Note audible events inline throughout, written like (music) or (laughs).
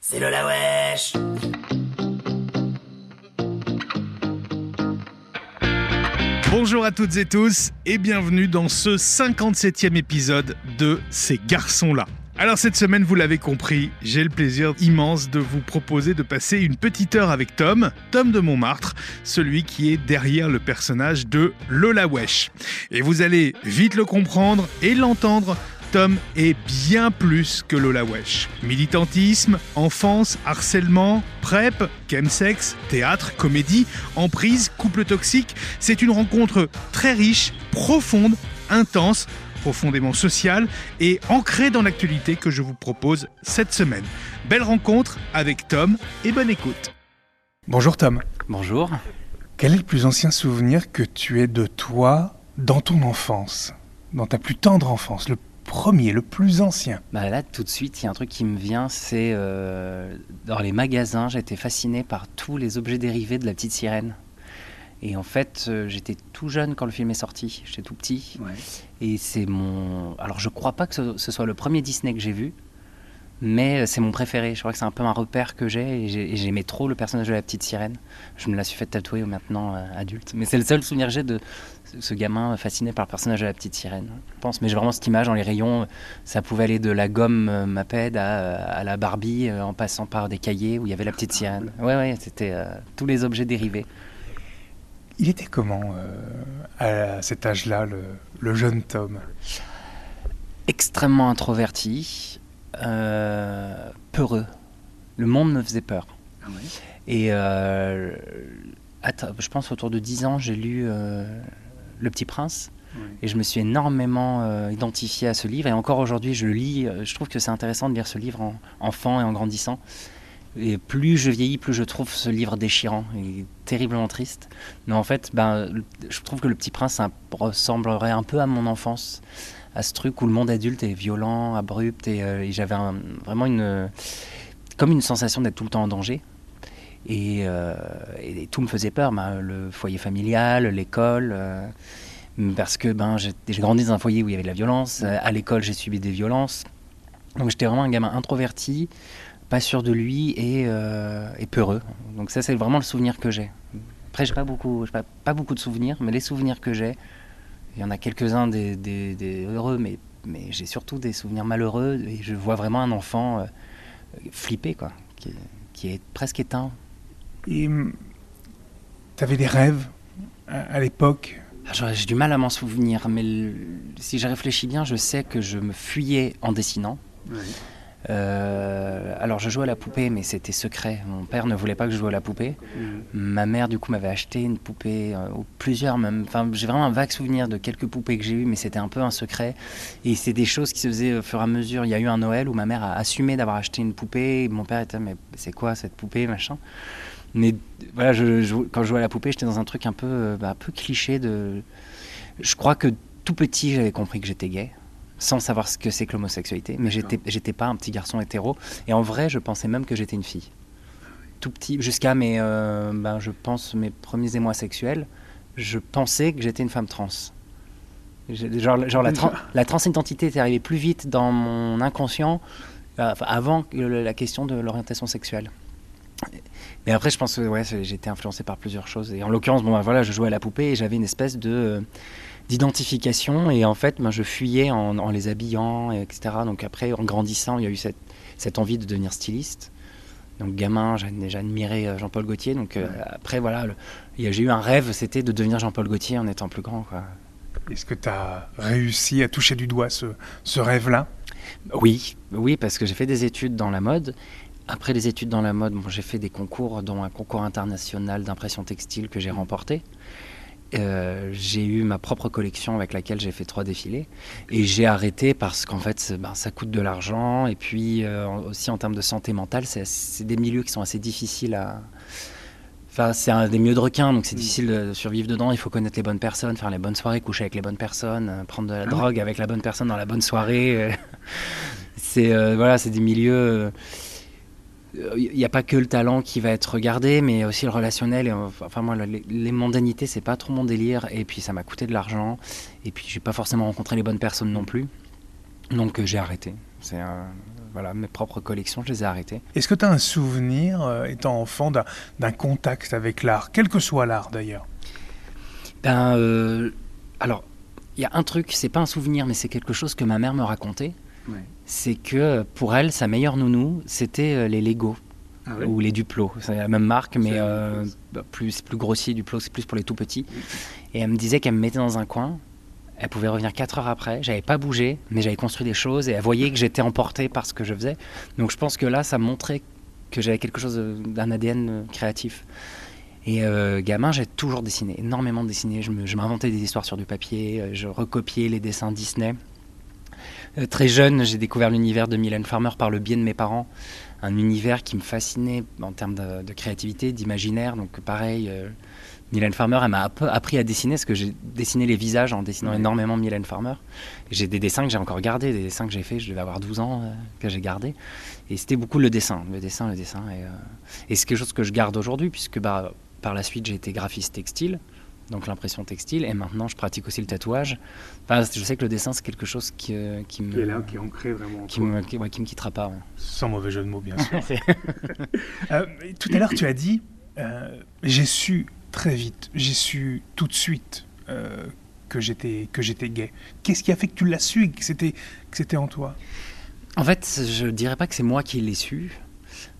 C'est Wesh Bonjour à toutes et tous et bienvenue dans ce 57e épisode de Ces garçons-là. Alors cette semaine, vous l'avez compris, j'ai le plaisir immense de vous proposer de passer une petite heure avec Tom, Tom de Montmartre, celui qui est derrière le personnage de Lola Wesh. Et vous allez vite le comprendre et l'entendre Tom est bien plus que Lola Wesh. Militantisme, enfance, harcèlement, PrEP, chemsex, théâtre, comédie, emprise, couple toxique, c'est une rencontre très riche, profonde, intense, profondément sociale et ancrée dans l'actualité que je vous propose cette semaine. Belle rencontre avec Tom et bonne écoute. Bonjour Tom. Bonjour. Quel est le plus ancien souvenir que tu aies de toi dans ton enfance, dans ta plus tendre enfance, le premier, le plus ancien bah Là, tout de suite, il y a un truc qui me vient, c'est euh, dans les magasins, j'étais fasciné par tous les objets dérivés de la petite sirène. Et en fait, euh, j'étais tout jeune quand le film est sorti, j'étais tout petit. Et c'est mon. Alors, je crois pas que ce, ce soit le premier Disney que j'ai vu, mais euh, c'est mon préféré. Je crois que c'est un peu un repère que j'ai et j'aimais trop le personnage de la petite sirène. Je me la suis fait tatouer maintenant euh, adulte. Mais c'est le seul souvenir que j'ai de ce gamin fasciné par le personnage de la petite sirène. Je pense, mais j'ai vraiment cette image dans les rayons. Ça pouvait aller de la gomme euh, Maped à, à, la Barbie en passant par des cahiers où il y avait la petite sirène. Ouais, ouais, c'était tous les objets dérivés. Il était comment à cet âge-là, le, le jeune Tom? Extrêmement introverti euh, peureux. Le monde me faisait peur. Ah. Et euh, je pense autour de 10 ans, j'ai lu euh, Le Petit Prince. Oui. Et je me suis énormément euh, identifié à ce livre. Et encore aujourd'hui, je le lis. Je trouve que c'est intéressant de lire ce livre en enfant et en grandissant. Et plus je vieillis, plus je trouve ce livre déchirant et terriblement triste. Mais en fait, ben, je trouve que Le Petit Prince ça ressemblerait un peu à mon enfance à ce truc où le monde adulte est violent, abrupt, et, euh, et j'avais vraiment une, comme une sensation d'être tout le temps en danger. Et, euh, et tout me faisait peur, ben, le foyer familial, l'école, euh, parce que ben, j'ai grandi dans un foyer où il y avait de la violence, à l'école j'ai subi des violences, donc j'étais vraiment un gamin introverti, pas sûr de lui et, euh, peureux. Donc ça c'est vraiment le souvenir que j'ai. Après j'ai pas beaucoup, pas, beaucoup de souvenirs, mais les souvenirs que j'ai, il y en a quelques-uns des, heureux, mais, j'ai surtout des souvenirs malheureux. Et je vois vraiment un enfant euh, flippé, quoi, qui, est presque éteint. Et tu avais des rêves à, à l'époque? J'ai du mal à m'en souvenir, mais le, si je réfléchis bien, je sais que je me fuyais en dessinant. Oui. Euh, alors je jouais à la poupée, mais c'était secret. Mon père ne voulait pas que je joue à la poupée. Mmh. Ma mère, du coup, m'avait acheté une poupée, euh, ou plusieurs même. Enfin, j'ai vraiment un vague souvenir de quelques poupées que j'ai eues, mais c'était un peu un secret. Et c'est des choses qui se faisaient au fur et à mesure. Il y a eu un Noël où ma mère a assumé d'avoir acheté une poupée. Et mon père était, mais c'est quoi cette poupée, machin? Mais voilà, je, je, quand je jouais à la poupée, j'étais dans un truc un peu, bah, un peu cliché de. Je crois que tout petit, j'avais compris que j'étais gay sans savoir ce que c'est que l'homosexualité, mais j'étais, j'étais pas un petit garçon hétéro. Et en vrai, je pensais même que j'étais une fille. Tout petit, jusqu'à mes, euh, ben, je pense, mes premiers émois sexuels, je pensais que j'étais une femme trans. Genre, genre la, trans, (laughs) la transidentité est arrivée plus vite dans mon inconscient euh, avant la question de l'orientation sexuelle. Mais après, je pense que ouais, j'ai été influencé par plusieurs choses. Et en l'occurrence, bon, ben, voilà, je jouais à la poupée et j'avais une espèce de euh, d'identification. Et en fait ben, je fuyais en, en, les habillant etc donc après en grandissant il y a eu cette, cette envie de devenir styliste. Donc gamin admiré euh, Jean-Paul Gaultier. Donc euh, après voilà j'ai eu un rêve c'était de devenir Jean-Paul Gaultier en étant plus grand est-ce que tu as réussi à toucher du doigt ce, ce rêve là oui. Oui parce que j'ai fait des études dans la mode après les études dans la mode bon, j'ai fait des concours dont un concours international d'impression textile que j'ai remporté. Euh, j'ai eu ma propre collection avec laquelle j'ai fait trois défilés. Et j'ai arrêté parce qu'en fait ben, ça coûte de l'argent. Et puis euh, aussi en termes de santé mentale c'est des milieux qui sont assez difficiles à enfin c'est un des milieux de requins donc c'est mmh. difficile de survivre dedans. Il faut connaître les bonnes personnes faire les bonnes soirées coucher avec les bonnes personnes euh, prendre de la ah drogue avec la bonne personne dans la bonne soirée. (laughs) C'est euh, voilà c'est des milieux il n'y a pas que le talent qui va être regardé, mais aussi le relationnel. Et, enfin, moi, les, les mondanités, c'est pas trop mon délire. Et puis, ça m'a coûté de l'argent. Et puis, j'ai pas forcément rencontré les bonnes personnes non plus. Donc j'ai arrêté. C'est voilà, mes propres collections, je les ai arrêtées. Est-ce que tu as un souvenir, étant enfant, d'un contact avec l'art, quel que soit l'art d'ailleurs? Ben, alors, il y a un truc, c'est pas un souvenir, mais c'est quelque chose que ma mère me racontait. C'est que pour elle, sa meilleure nounou, c'était les Lego. Ah ou les Duplo. C'est la même marque, mais euh, bah, plus, plus grossier. Duplo, c'est plus pour les tout petits. Et elle me disait qu'elle me mettait dans un coin. Elle pouvait revenir 4 heures après. J'avais pas bougé, mais j'avais construit des choses et elle voyait que j'étais emporté par ce que je faisais. Donc je pense que là, ça montrait que j'avais quelque chose d'un ADN euh, créatif. Et euh, gamin, j'ai toujours dessiné, énormément dessiné. Je m'inventais des histoires sur du papier, je recopiais les dessins Disney. Très jeune, j'ai découvert l'univers de Mylène Farmer par le biais de mes parents un univers qui me fascinait en termes de, créativité, d'imaginaire. Donc pareil, euh, Mylène Farmer, elle m'a appris à dessiner, parce que j'ai dessiné les visages en dessinant énormément Mylène Farmer. J'ai des dessins que j'ai encore gardés, des dessins que j'ai fait, je devais avoir 12 ans, euh, que j'ai gardés. Et c'était beaucoup le dessin, le dessin, le dessin. Et, euh, et c'est quelque chose que je garde aujourd'hui, puisque bah, par la suite j'ai été graphiste textile donc l'impression textile, et maintenant je pratique aussi le tatouage. Enfin, je sais que le dessin c'est quelque chose qui, euh, qui me. Qui est là, qui est ancré vraiment. Qui me, qui, me quittera pas. Sans mauvais jeu de mots, bien sûr. (laughs) (laughs) Euh, tout à l'heure, tu as dit euh, j'ai su très vite, j'ai su tout de suite que j'étais que j'étais gay. Qu'est-ce qui a fait que tu l'as su et que c'était que c'était en toi? En fait, je dirais pas que c'est moi qui l'ai su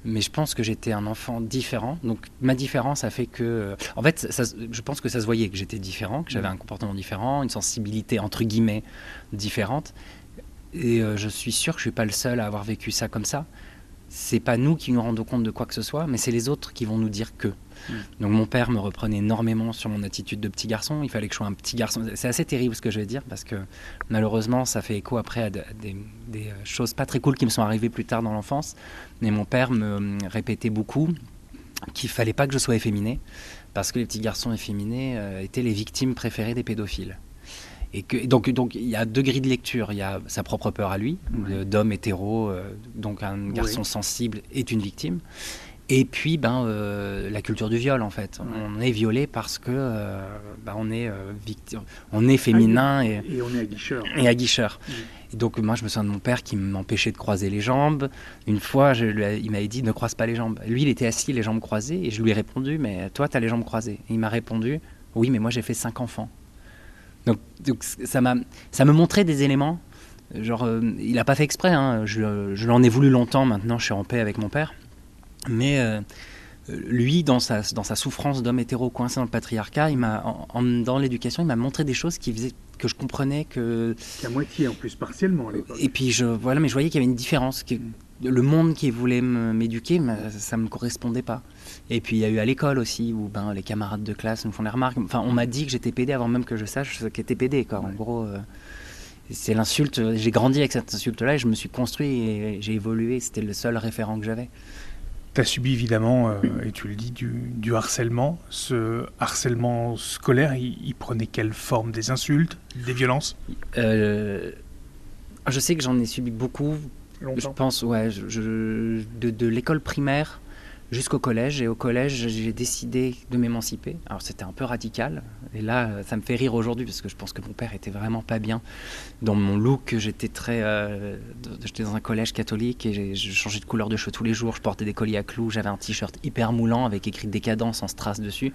mais je pense que j'étais un enfant différent. Donc ma différence a fait que, en fait, je pense que ça se voyait que j'étais différent, que j'avais mm. un comportement différent, une sensibilité entre guillemets différente. Et euh, je suis sûr que je suis pas le seul à avoir vécu ça comme ça. C'est pas nous qui nous rendons compte de quoi que ce soit, mais c'est les autres qui vont nous dire que. Donc mon père me reprenait énormément sur mon attitude de petit garçon. Il fallait que je sois un petit garçon. C'est assez terrible ce que je vais dire parce que malheureusement ça fait écho après à des, euh, choses pas très cool qui me sont arrivées plus tard dans l'enfance. Mais mon père me répétait beaucoup qu'il fallait pas que je sois efféminé parce que les petits garçons efféminés euh, étaient les victimes préférées des pédophiles. Et que, donc, donc il y a deux grilles de lecture. Il y a sa propre peur à lui, d'homme hétéro, euh, donc un garçon sensible est une victime. Et puis, ben, euh, la culture du viol, en fait. On est violé parce que euh, ben, on, est, euh, on est féminin. Ah, et, et, on est aguicheur. Et aguicheur. Et donc, moi, je me souviens de mon père qui m'empêchait de croiser les jambes. Une fois, je il m'avait dit ne croise pas les jambes. Lui, il était assis, les jambes croisées. Et je lui ai répondu mais toi, tu as les jambes croisées. Et il m'a répondu oui, mais moi, j'ai fait cinq enfants. Donc, donc ça, ça me montrait des éléments. Genre, il n'a pas fait exprès. Hein. Je, je l'en ai voulu longtemps. Maintenant, je suis en paix avec mon père. Mais euh, lui, dans sa, dans sa souffrance d'homme hétéro coincé dans le patriarcat, il m'a, dans l'éducation, il m'a montré des choses qui faisaient que je comprenais que. Qu'à moitié, en plus, partiellement Et puis, je, voilà, mais je voyais qu'il y avait une différence. Que, le monde qui voulait m'éduquer, ça ne me correspondait pas. Et puis il y a eu à l'école aussi, où ben, les camarades de classe nous font des remarques. Enfin, on m'a dit que j'étais PD avant même que je sache ce qu'était PD. Quoi. En gros, euh, c'est l'insulte. J'ai grandi avec cette insulte-là et je me suis construit et j'ai évolué. C'était le seul référent que j'avais. Tu as subi évidemment, euh, et tu le dis, du, harcèlement. Ce harcèlement scolaire, il, prenait quelle forme? Des insultes? Des violences? Euh, Je sais que j'en ai subi beaucoup. Je pense, ouais, de, de l'école primaire jusqu'au collège. Et au collège, j'ai décidé de m'émanciper. Alors c'était un peu radical. Et là, ça me fait rire aujourd'hui parce que je pense que mon père était vraiment pas bien dans mon look. J'étais très, euh, j'étais dans un collège catholique et j'ai changé de couleur de cheveux tous les jours. Je portais des colliers à clous. J'avais un t-shirt hyper moulant avec écrit décadence en strass dessus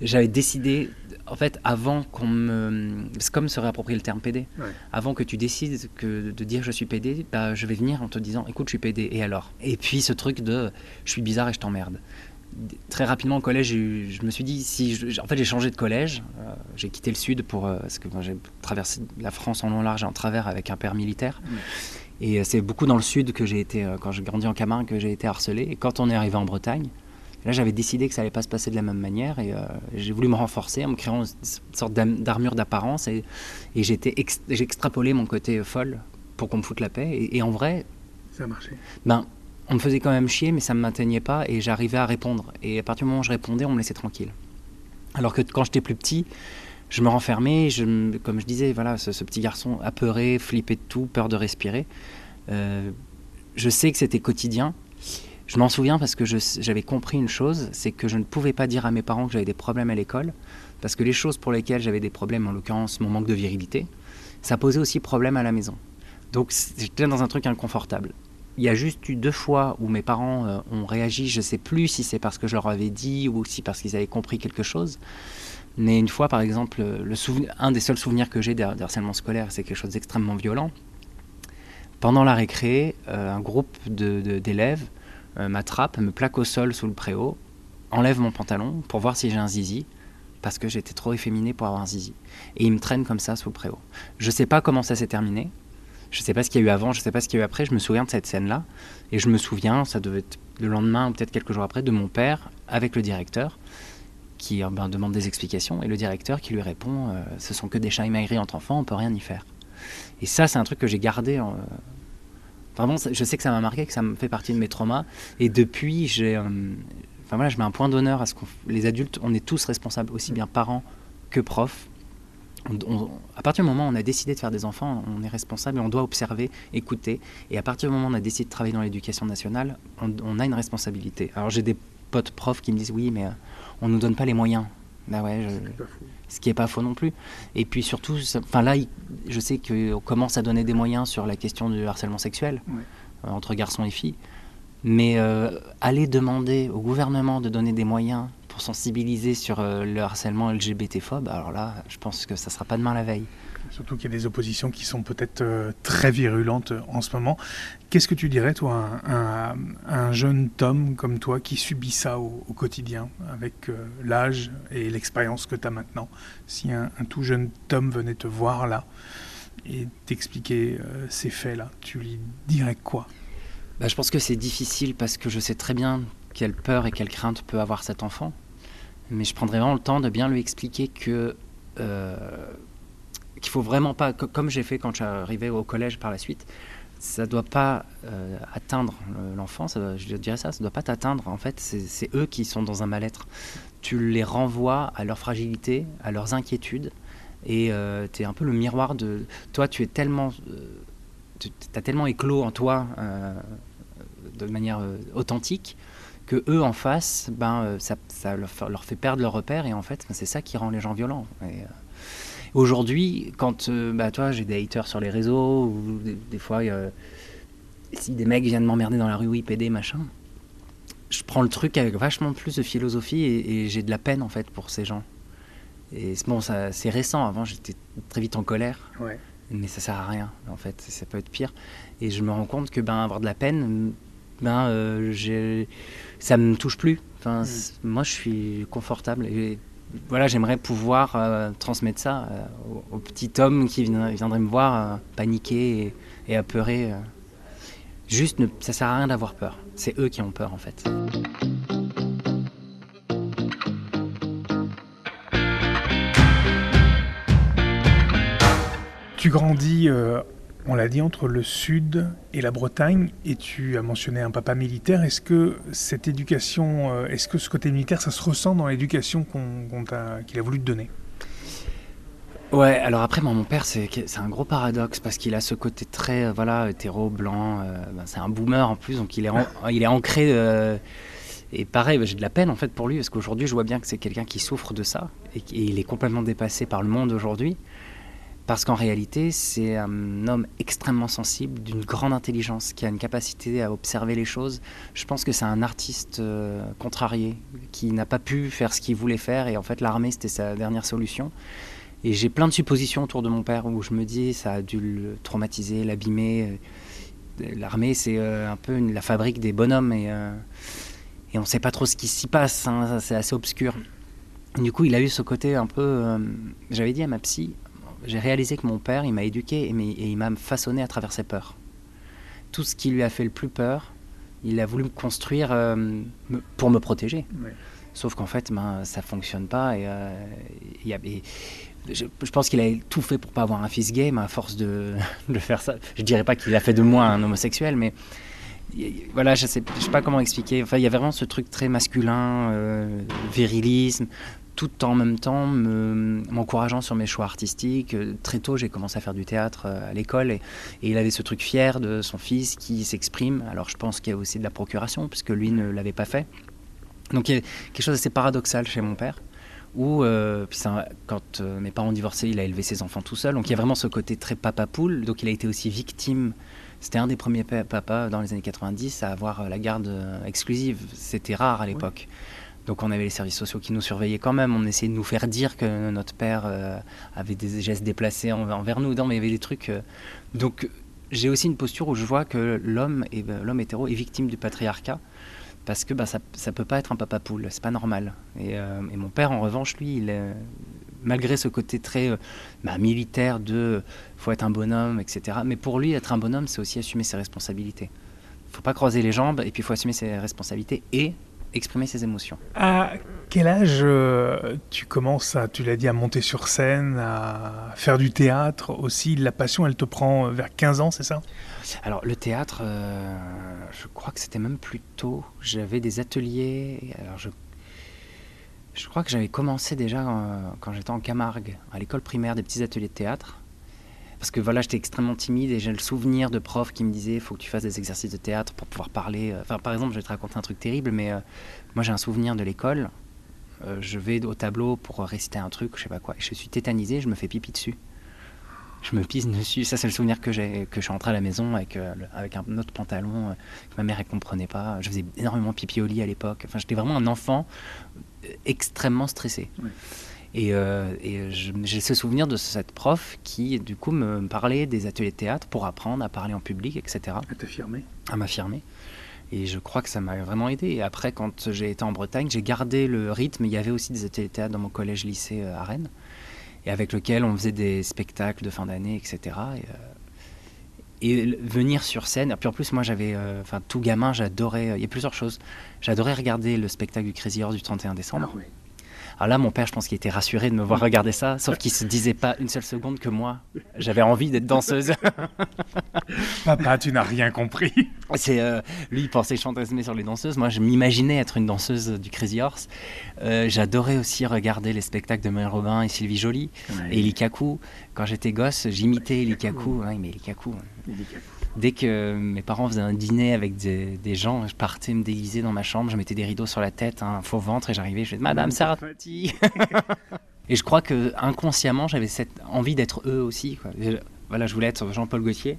j'avais décidé, en fait, avant qu'on me. C'est comme se réapproprier le terme PD. Avant que tu décides que de dire je suis PD, bah, je vais venir en te disant écoute, je suis PD, et alors? Et puis ce truc de je suis bizarre et je t'emmerde. Très rapidement au collège, je me suis dit, si en fait j'ai changé de collège, euh, j'ai quitté le sud pour, euh, parce que j'ai traversé la France en long, large et en travers avec un père militaire. Et euh, c'est beaucoup dans le sud que j'ai été, quand j'ai grandi en Camargue, que j'ai été harcelé. Et quand on est arrivé en Bretagne, Là, j'avais décidé que ça allait pas se passer de la même manière et euh, j'ai voulu me renforcer en me créant une sorte d'armure d'apparence et, j'ai extrapolé mon côté folle pour qu'on me foute la paix. Et, en vrai, ça a marché. Ben, on me faisait quand même chier, mais ça me m'atteignait pas et j'arrivais à répondre. Et à partir du moment où je répondais, on me laissait tranquille. Alors que quand j'étais plus petit, je me renfermais, je, comme je disais, voilà, ce, petit garçon apeuré, flippé de tout, peur de respirer. Euh, je sais que c'était quotidien, je m'en souviens parce que j'avais compris une chose, c'est que je ne pouvais pas dire à mes parents que j'avais des problèmes à l'école, parce que les choses pour lesquelles j'avais des problèmes, en l'occurrence mon manque de virilité, ça posait aussi problème à la maison. Donc j'étais dans un truc inconfortable. Il y a juste eu deux fois où mes parents euh, ont réagi, je sais plus si c'est parce que je leur avais dit ou si parce qu'ils avaient compris quelque chose. Mais une fois, par exemple, le un des seuls souvenirs que j'ai d'harcèlement scolaire, c'est quelque chose d'extrêmement violent. Pendant la récré, euh, un groupe d'élèves m'attrape, me plaque au sol sous le préau, enlève mon pantalon pour voir si j'ai un zizi, parce que j'étais trop efféminé pour avoir un zizi. Et ils me traînent comme ça sous le préau. Je sais pas comment ça s'est terminé. Je sais pas ce qu'il y a eu avant, je sais pas ce qu'il y a eu après. Je me souviens de cette scène-là. Et je me souviens, ça devait être le lendemain ou peut-être quelques jours après, de mon père avec le directeur qui euh, ben, demande des explications et le directeur qui lui répond euh, ce sont que des chats émaigris entre enfants, on peut rien y faire. Et ça, c'est un truc que j'ai gardé. En, Vraiment, je sais que ça m'a marqué, que ça me fait partie de mes traumas. Et depuis, j'ai, euh, voilà, je mets un point d'honneur à ce que les adultes, on est tous responsables, aussi bien parents que profs. à partir du moment où on a décidé de faire des enfants, on est responsable et on doit observer, écouter. Et à partir du moment où on a décidé de travailler dans l'éducation nationale, on, a une responsabilité. Alors j'ai des potes profs qui me disent oui, mais on euh, on nous donne pas les moyens. Bah ouais, ce qui est pas faux non plus. Et puis surtout, enfin là, je sais qu'on commence à donner des moyens sur la question du harcèlement sexuel euh, entre garçons et filles. Mais euh, aller demander au gouvernement de donner des moyens pour sensibiliser sur euh, le harcèlement LGBT-phobe, alors là, je pense que ça sera pas demain la veille. Surtout qu'il y a des oppositions qui sont peut-être euh, très virulentes euh, en ce moment. Qu'est-ce que tu dirais, toi, un, un, jeune Tom comme toi qui subit ça au, quotidien, avec euh, l'âge et l'expérience que tu as maintenant? Si un, tout jeune Tom venait te voir là et t'expliquer ces faits-là, tu lui dirais quoi? Bah, Je pense que c'est difficile parce que je sais très bien quelle peur et quelle crainte peut avoir cet enfant. Mais je prendrais vraiment le temps de bien lui expliquer que qu'il faut vraiment pas, comme j'ai fait quand je suis arrivé au collège par la suite, ça doit pas euh, atteindre l'enfant, je dirais ça, ça doit pas t'atteindre. En fait, c'est eux qui sont dans un mal-être. Tu les renvoies à leur fragilité, à leurs inquiétudes, et euh, tu es un peu le miroir de. Toi, tu es tellement. Euh, tu as tellement éclos en toi de manière authentique que eux en face, ben, ça, ça leur, fait perdre leur repère, et en fait, c'est ça qui rend les gens violents. Aujourd'hui, quand euh, bah, toi, j'ai des haters sur les réseaux, ou des, fois, si des mecs viennent m'emmerder dans la rue, oui, PD, machin, je prends le truc avec vachement plus de philosophie et, j'ai de la peine en fait pour ces gens. Et bon, c'est récent. Avant, j'étais très vite en colère. Mais ça sert à rien, en fait. Ça peut être pire. Et je me rends compte que ben, avoir de la peine, ben, euh, ça me touche plus. Enfin, mm. Moi, je suis confortable. Et voilà, j'aimerais pouvoir euh, transmettre ça euh, au, petit homme qui viendrait, me voir euh, paniquer et, apeuré. Juste, ne, ça sert à rien d'avoir peur. C'est eux qui ont peur en fait. Tu grandis on l'a dit, entre le sud et la Bretagne, et tu as mentionné un papa militaire. Est-ce que cette éducation, euh, est-ce que ce côté militaire, ça se ressent dans l'éducation qu'il a voulu te donner? Ouais, alors après, mon père, c'est un gros paradoxe parce qu'il a ce côté très, euh, voilà, hétéro, blanc. Euh, ben, c'est un boomer en plus, donc il est, il est ancré. et pareil, j'ai de la peine en fait pour lui parce qu'aujourd'hui, je vois bien que c'est quelqu'un qui souffre de ça et, et il est complètement dépassé par le monde aujourd'hui. Parce qu'en réalité, c'est un homme extrêmement sensible, d'une grande intelligence, qui a une capacité à observer les choses. Je pense que c'est un artiste euh, contrarié, qui n'a pas pu faire ce qu'il voulait faire, et en fait l'armée, c'était sa dernière solution. Et j'ai plein de suppositions autour de mon père, où je me dis, ça a dû le traumatiser, l'abîmer. L'armée, c'est euh, un peu la fabrique des bonhommes, et, euh, et on ne sait pas trop ce qui s'y passe, hein, c'est assez obscur. Du coup, il a eu ce côté un peu... J'avais dit à ma psy, j'ai réalisé que mon père, il m'a éduqué et, il m'a façonné à travers ses peurs. Tout ce qui lui a fait le plus peur, il a voulu me construire euh, pour me protéger. Sauf qu'en fait, ben, ça fonctionne pas. Et, euh, je, pense qu'il a tout fait pour pas avoir un fils gay, mais à force de, (laughs) de faire ça, je dirais pas qu'il a fait de moi un homosexuel, mais voilà, je sais, je sais pas comment expliquer. Enfin, il y a vraiment ce truc très masculin, euh, virilisme, tout en même temps m'encourageant sur mes choix artistiques. Euh, très tôt, j'ai commencé à faire du théâtre euh, à l'école et, il avait ce truc fier de son fils qui s'exprime. Alors je pense qu'il y a aussi de la procuration puisque lui ne l'avait pas fait. Donc il y a quelque chose d'assez paradoxal chez mon père Où, euh, quand mes parents ont divorcé, il a élevé ses enfants tout seul. Donc il y a vraiment ce côté très papa poule. Donc il a été aussi victime. C'était un des premiers pa- papas dans les années 90 à avoir la garde exclusive. C'était rare à l'époque. Donc on avait les services sociaux qui nous surveillaient quand même. On essayait de nous faire dire que notre père euh, avait des gestes déplacés envers nous. Non, mais il y avait des trucs. euh, Donc j'ai aussi une posture où je vois que l'homme et ben, l'homme hétéro est victime du patriarcat parce que bah, ça ça peut pas être un papa poule, c'est pas normal. Et, euh, mon père en revanche lui, malgré ce côté très bah, militaire de faut être un bonhomme, etc. Mais pour lui être un bonhomme, c'est aussi assumer ses responsabilités. Faut pas croiser les jambes et puis il faut assumer ses responsabilités et exprimer ses émotions. À quel âge euh, tu commences à, tu l'as dit, à monter sur scène, à faire du théâtre aussi? La passion, elle te prend vers 15 ans, c'est ça? Alors le théâtre, euh, je crois que c'était même plus tôt. J'avais des ateliers. Alors je, je crois que j'avais commencé déjà euh, quand j'étais en Camargue, à l'école primaire, des petits ateliers de théâtre. Parce que voilà, j'étais extrêmement timide et j'ai le souvenir de profs qui me disaient faut que tu fasses des exercices de théâtre pour pouvoir parler. Enfin, par exemple, je vais te raconter un truc terrible, mais euh, moi j'ai un souvenir de l'école. Euh, je vais au tableau pour réciter un truc, je sais pas quoi, et je suis tétanisé, je me fais pipi dessus. Je me pisse dessus. Ça, c'est le souvenir que j'ai, que je suis rentré à la maison avec, euh, avec un autre pantalon euh, que ma mère elle comprenait pas. Je faisais énormément pipi au lit à l'époque. Enfin, j'étais vraiment un enfant euh, extrêmement stressé. Et, euh, et j'ai ce souvenir de cette prof qui, du coup, me, parlait des ateliers de théâtre pour apprendre à parler en public, etc À t'affirmer à m'affirmer. Et je crois que ça m'a vraiment aidé. Et après, quand j'ai été en Bretagne, j'ai gardé le rythme. Il y avait aussi des ateliers de théâtre dans mon collège-lycée euh, à Rennes, et avec lequel on faisait des spectacles de fin d'année, etc. Et, euh, et venir sur scène. Et puis en plus, moi, j'avais, euh, enfin, tout gamin, j'adorais. Il y a plusieurs choses. J'adorais regarder le spectacle du Crazy Horse du 31 décembre. Alors là, mon père, je pense qu'il était rassuré de me voir regarder ça, sauf qu'il se disait pas une seule seconde que moi, j'avais envie d'être danseuse. (laughs) Papa, tu n'as rien compris. C'est euh, lui il pensait fantasmais sur les danseuses. Moi, je m'imaginais être une danseuse du Crazy Horse. Euh, J'adorais aussi regarder les spectacles de Mel Robin et Sylvie Joly et Eli Kaku. Quand j'étais gosse, j'imitais Eli Kaku. Ouais, mais Eli Kaku. Dès que mes parents faisaient un dîner avec des, des gens, je partais me déguiser dans ma chambre, je mettais des rideaux sur la tête, un faux ventre et j'arrivais, je disais Madame Sarati. (laughs) et je crois que inconsciemment, j'avais cette envie d'être eux aussi. quoi. Je- Voilà, je voulais être Jean-Paul Gaultier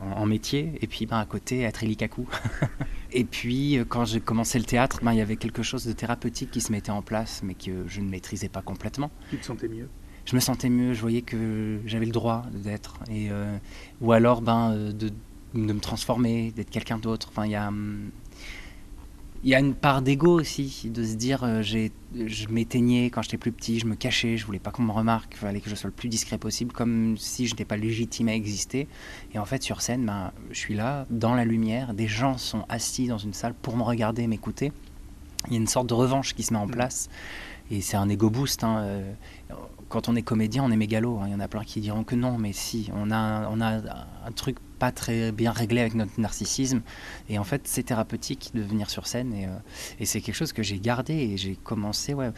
en, en métier et puis ben, à côté être Eli Kaku. (laughs) et puis quand j'ai commencé le théâtre, ben, il y avait quelque chose de thérapeutique qui se mettait en place mais que je ne maîtrisais pas complètement Tu te sentais mieux? Je me sentais mieux, je voyais que j'avais le droit d'être. Et, euh, ou alors ben, euh, de, de me transformer, d'être quelqu'un d'autre. Enfin, il y a, hum, y a une part d'ego aussi, de se dire euh, j'ai, je m'éteignais quand j'étais plus petit, je me cachais, je voulais pas qu'on me remarque, il fallait que je sois le plus discret possible, comme si je n'étais pas légitime à exister. Et en fait, sur scène, ben, je suis là, dans la lumière, des gens sont assis dans une salle pour me regarder, m'écouter. Il y a une sorte de revanche qui se met en place. Et c'est un ego boost. hein, euh, Quand on est comédien, on est mégalo. hein. Il y en a plein qui diront que non, mais si, on a, un- on a un truc pas très bien réglé avec notre narcissisme. Et en fait, c'est thérapeutique de venir sur scène. Et, euh, et c'est quelque chose que j'ai gardé et j'ai commencé. Ouais,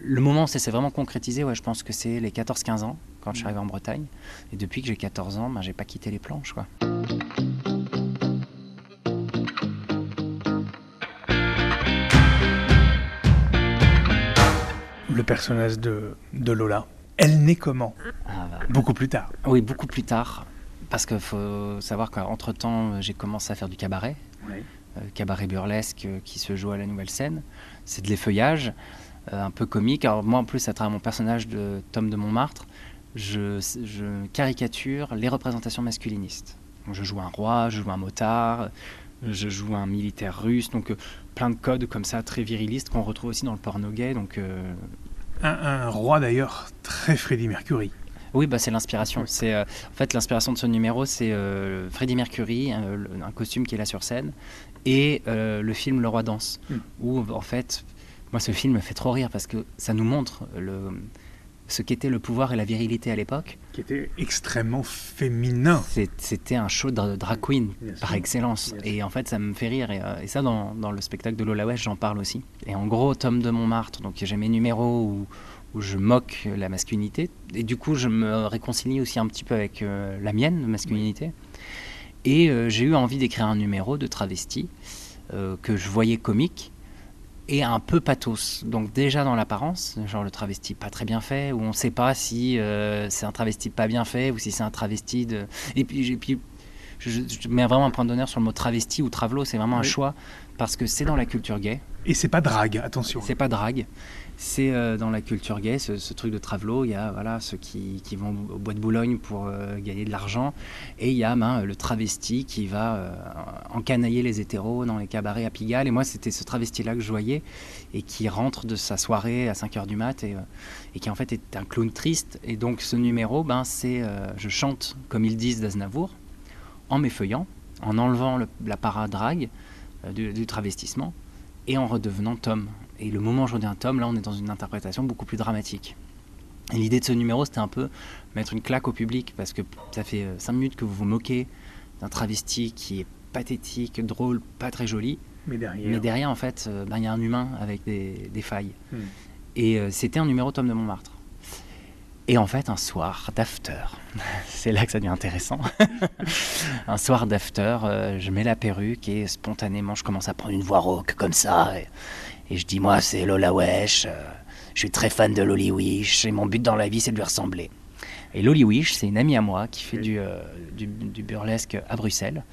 le moment s'est vraiment concrétisé, ouais, je pense que c'est les 14-15 ans, quand je suis arrivé en Bretagne. Et depuis que j'ai 14 ans, ben, j'ai pas quitté les planches. Quoi. Le personnage de, de Lola, elle naît comment Ah, bah, Beaucoup plus tard. oui, beaucoup plus tard. Parce qu'il faut savoir qu'entre-temps, j'ai commencé à faire du cabaret. euh, cabaret burlesque euh, qui se joue à la nouvelle scène. C'est de l'effeuillage, euh, un peu comique. Alors moi en plus, à travers mon personnage de Tom de Montmartre, je, je caricature les représentations masculinistes. Donc, je joue un roi, je joue un motard, je joue un militaire russe, donc plein de codes comme ça très virilistes qu'on retrouve aussi dans le porno gay. Donc Un, un roi d'ailleurs très Freddie Mercury. oui, bah, c'est l'inspiration. C'est euh, en fait l'inspiration de ce numéro, c'est euh, Freddie Mercury, euh, le- un costume qui est là sur scène, et euh, le film Le Roi danse, Mm. où en fait, moi ce film me fait trop rire parce que ça nous montre le, ce qu'était le pouvoir et la virilité à l'époque. Qui était extrêmement féminin. C'était un show de drag queen par excellence. Et en fait, ça me fait rire. Et, euh, et ça, dans, dans le spectacle de Lola Wesh, j'en parle aussi. Et en gros, Tom de Montmartre, donc j'ai mes numéros où, où je moque la masculinité. Et du coup, je me réconcilie aussi un petit peu avec euh, la mienne, de masculinité. Et euh, j'ai eu envie d'écrire un numéro de travesti euh, que je voyais comique. Et un peu pathos. Donc déjà dans l'apparence, genre le travesti pas très bien fait, où on ne sait pas si euh, c'est un travesti pas bien fait ou si c'est un travesti de... Et puis, et puis je, je mets vraiment un point d'honneur sur le mot travesti ou travelo, c'est vraiment un choix parce que c'est dans la culture gay, Et c'est pas drague, attention. c'est pas drague. C'est euh, dans la culture gay, ce, truc de travelo. Il y a voilà, ceux qui, vont au bois de Boulogne pour euh, gagner de l'argent. Et il y a ben, le travesti qui va euh, encanailler les hétéros dans les cabarets à Pigalle. Et moi, c'était ce travesti-là que je voyais et qui rentre de sa soirée à 5h du mat et, qui en fait est un clown triste. Et donc ce numéro, ben, c'est je chante comme ils disent d'Aznavour en m'effeuillant, en enlevant le- la paradrague du, du travestissement et en redevenant Tom. Et le moment où je redeviens Tom, là, on est dans une interprétation beaucoup plus dramatique. Et l'idée de ce numéro, c'était un peu mettre une claque au public, parce que ça fait 5 minutes que vous vous moquez d'un travesti qui est pathétique, drôle, pas très joli. Mais derrière. Mais derrière, en fait, euh, ben, il y a un humain avec des, des failles. Hmm. Et euh, c'était un numéro Tom de Montmartre. Et en fait, un soir d'after, (laughs) c'est là que ça devient intéressant. (laughs) un soir d'after, euh, je mets la perruque et spontanément, je commence à prendre une voix rauque comme ça. Et, et je dis, moi, c'est Lola Wesh, euh, je suis très fan de Loli Wish, et mon but dans la vie, c'est de lui ressembler. Et Loli Wish, c'est une amie à moi qui fait du, euh, du, du burlesque à Bruxelles.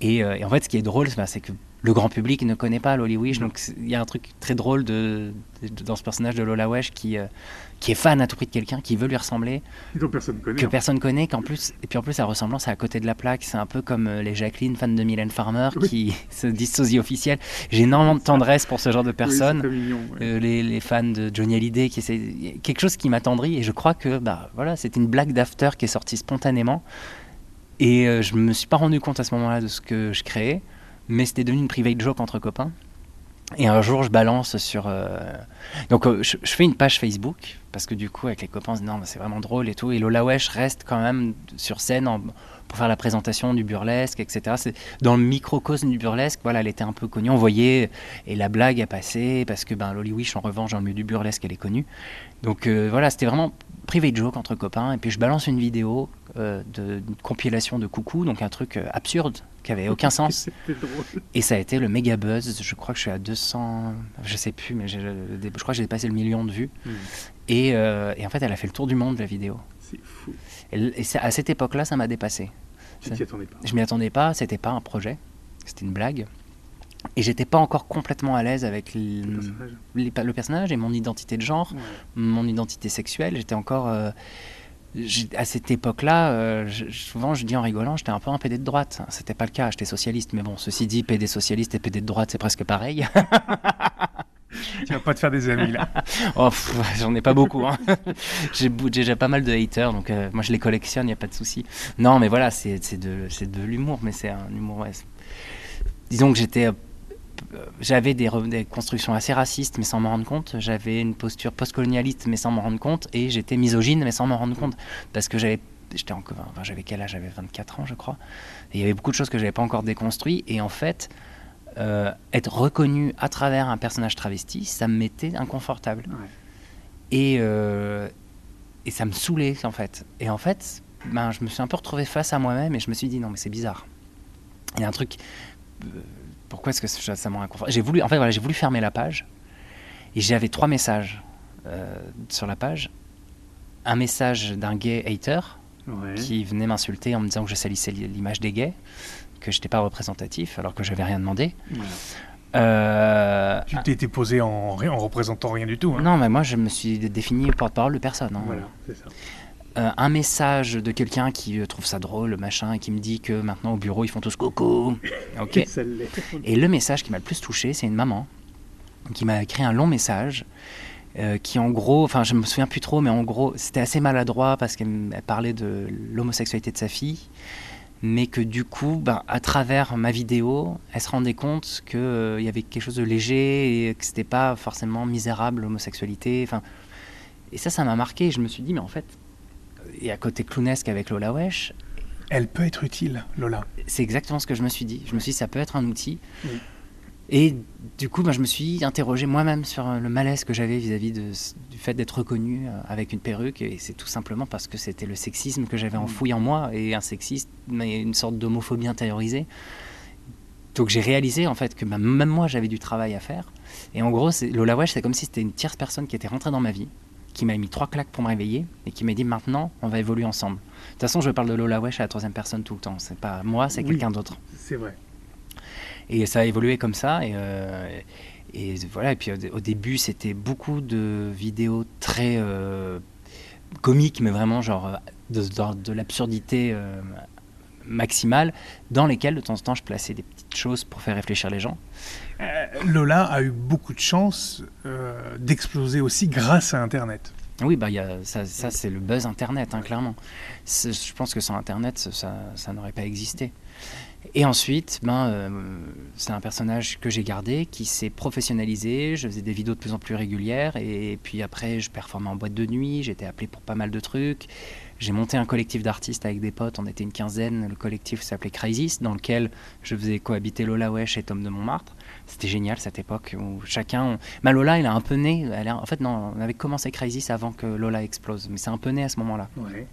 Et, euh, et en fait, ce qui est drôle, c'est c'est que le grand public ne connaît pas Loli Wish. Donc, il y a un truc très drôle de, de- dans ce personnage de Lola Wesh qui, qui est fan à tout prix de quelqu'un, qui veut lui ressembler, Donc personne connaît. que personne connaît, qu'en plus, et puis en plus, sa ressemblance est à côté de la plaque. C'est un peu comme euh, les Jacqueline, fans de Mylène Farmer, Oui. qui (laughs) se disent sosie officielle. J'ai énormément de tendresse pour ce genre de personnes. Oui, c'est très mignon, ouais. Euh, les, les fans de Johnny Hallyday, qui a quelque chose qui m'attendrit. Et je crois que bah, voilà, c'était une blague d'after qui est sortie spontanément. Et euh, je me suis pas rendu compte à ce moment-là de ce que je créais, mais c'était devenu une private joke entre copains. Et un jour, je balance sur. euh, Donc, euh, je, fais une page Facebook, parce que du coup, avec les copains, non, c'est vraiment drôle et tout. Et Lola Wesh reste quand même sur scène pour faire la présentation du burlesque, etc. C'est dans le microcosme du burlesque, voilà, elle était un peu connue. On voyait, et la blague a passé, parce que ben, Loli Wish, en revanche, dans le milieu du burlesque, elle est connue. Donc euh, voilà, c'était vraiment private joke entre copains. Et puis je balance une vidéo euh, de- compilation de coucou, donc un truc euh, absurde, qui avait aucun (laughs) sens. Drôle. Et ça a été le méga buzz. Je crois que je suis à 200, je sais plus, mais j'ai- je crois que j'ai dépassé le million de vues. Hmm. Et, euh, et en fait, elle a fait le tour du monde, la vidéo. C'est fou. Et, et ça- à cette époque-là, ça m'a dépassé. Tu t'y attendais pas. Je m'y attendais pas, c'était pas un projet, c'était une blague. Et j'étais pas encore complètement à l'aise avec Le personnage. les- le personnage et mon identité de genre, Ouais. mon identité sexuelle. J'étais encore. Euh, à cette époque-là, euh, souvent je dis en rigolant, j'étais un peu un PD de droite. C'était pas le cas, j'étais socialiste. Mais bon, ceci dit, PD socialiste et PD de droite, c'est presque pareil. Tu vas pas te faire des amis là. (laughs) Oh, J'en ai pas beaucoup. hein. (laughs) J'ai déjà pas mal de haters, donc euh, moi je les collectionne, il a pas de souci. Non, mais voilà, c'est de, l'humour, mais c'est un humour. ouais, Disons que j'étais. Euh, J'avais des, constructions assez racistes, mais sans m'en rendre compte. J'avais une posture postcolonialiste, mais sans m'en rendre compte. Et j'étais misogyne, mais sans m'en rendre compte. Parce que j'avais. J'étais encore. Enfin, j'avais quel âge? J'avais 24 ans, je crois. Et il y avait beaucoup de choses que j'avais pas encore déconstruit. Et en fait, euh, être reconnu à travers un personnage travesti, ça me mettait inconfortable. Ouais. Et, euh, et ça me saoulait en fait. Et en fait, ben, je me suis un peu retrouvé face à moi-même et je me suis dit non mais c'est bizarre. Il y a un truc. Pourquoi est-ce que ça, ça m'a inconfortable J'ai voulu, en fait voilà, j'ai voulu fermer la page et j'avais trois messages euh, sur la page. Un message d'un gay hater Ouais. qui venait m'insulter en me disant que je salissais l'image des gays, que j'étais pas représentatif alors que j'avais rien demandé. Euh, Tu t'étais posé en, en représentant rien du tout. Hein. non, mais moi je me suis défini porte-parole de personne. hein. Voilà, c'est ça. Euh, un message de quelqu'un qui euh, trouve ça drôle, machin, et qui me dit que maintenant au bureau ils font tous coucou. (laughs) Ok. Et le message qui m'a le plus touché, c'est une maman qui m'a écrit un long message. euh, qui en gros, enfin je me souviens plus trop, mais en gros c'était assez maladroit parce qu'elle parlait de l'homosexualité de sa fille, mais que du coup, ben, à travers ma vidéo, elle se rendait compte qu'il y avait quelque chose de léger et que c'était pas forcément misérable l'homosexualité. Enfin, et ça, ça m'a marqué. Je me suis dit, mais en fait, et à côté clownesque avec Lola Wesh, Elle peut être utile, Lola. c'est exactement ce que je me suis dit. Je me suis dit, ça peut être un outil. Oui. Et du coup, ben, je me suis interrogé moi-même sur euh, le malaise que j'avais vis-à-vis de du fait d'être reconnu euh, avec une perruque. Et c'est tout simplement parce que c'était le sexisme que j'avais Mm. enfoui en moi. Et un sexisme, mais une sorte d'homophobie intériorisée. donc j'ai réalisé en fait que bah, même moi j'avais du travail à faire. Et en gros, Lola Wesh, c'est comme si c'était une tierce personne qui était rentrée dans ma vie, qui m'a mis trois claques pour me réveiller et qui m'a dit maintenant on va évoluer ensemble. De toute façon, je parle de Lola Wesh à la troisième personne tout le temps. C'est pas moi, c'est quelqu'un d'autre. C'est vrai. Et ça a évolué comme ça. Et, euh, et voilà. Et puis au, début, c'était beaucoup de vidéos très euh, comiques, mais vraiment genre de, de, l'absurdité euh, maximale, dans lesquelles de temps en temps je plaçais des petites choses pour faire réfléchir les gens. Lola a eu beaucoup de chance d'exploser aussi grâce à Internet. Oui, bah, y a, ça, ça c'est le buzz Internet, hein, clairement. Je pense que sans Internet, ça, ça n'aurait pas existé. Et ensuite, ben, euh, c'est un personnage que j'ai gardé, qui s'est professionnalisé. Je faisais des vidéos de plus en plus régulières. Et puis après, je performais en boîte de nuit. J'étais appelé pour pas mal de trucs. J'ai monté un collectif d'artistes avec des potes. On était une quinzaine. Le collectif s'appelait Crisis, dans lequel je faisais cohabiter Lola Wesh et Tom de Montmartre. C'était génial cette époque où chacun. Ma Lola, il a un peu né. Elle En fait, non, on avait commencé Crisis avant que Lola explose. Mais c'est un peu né à ce moment-là. Ouais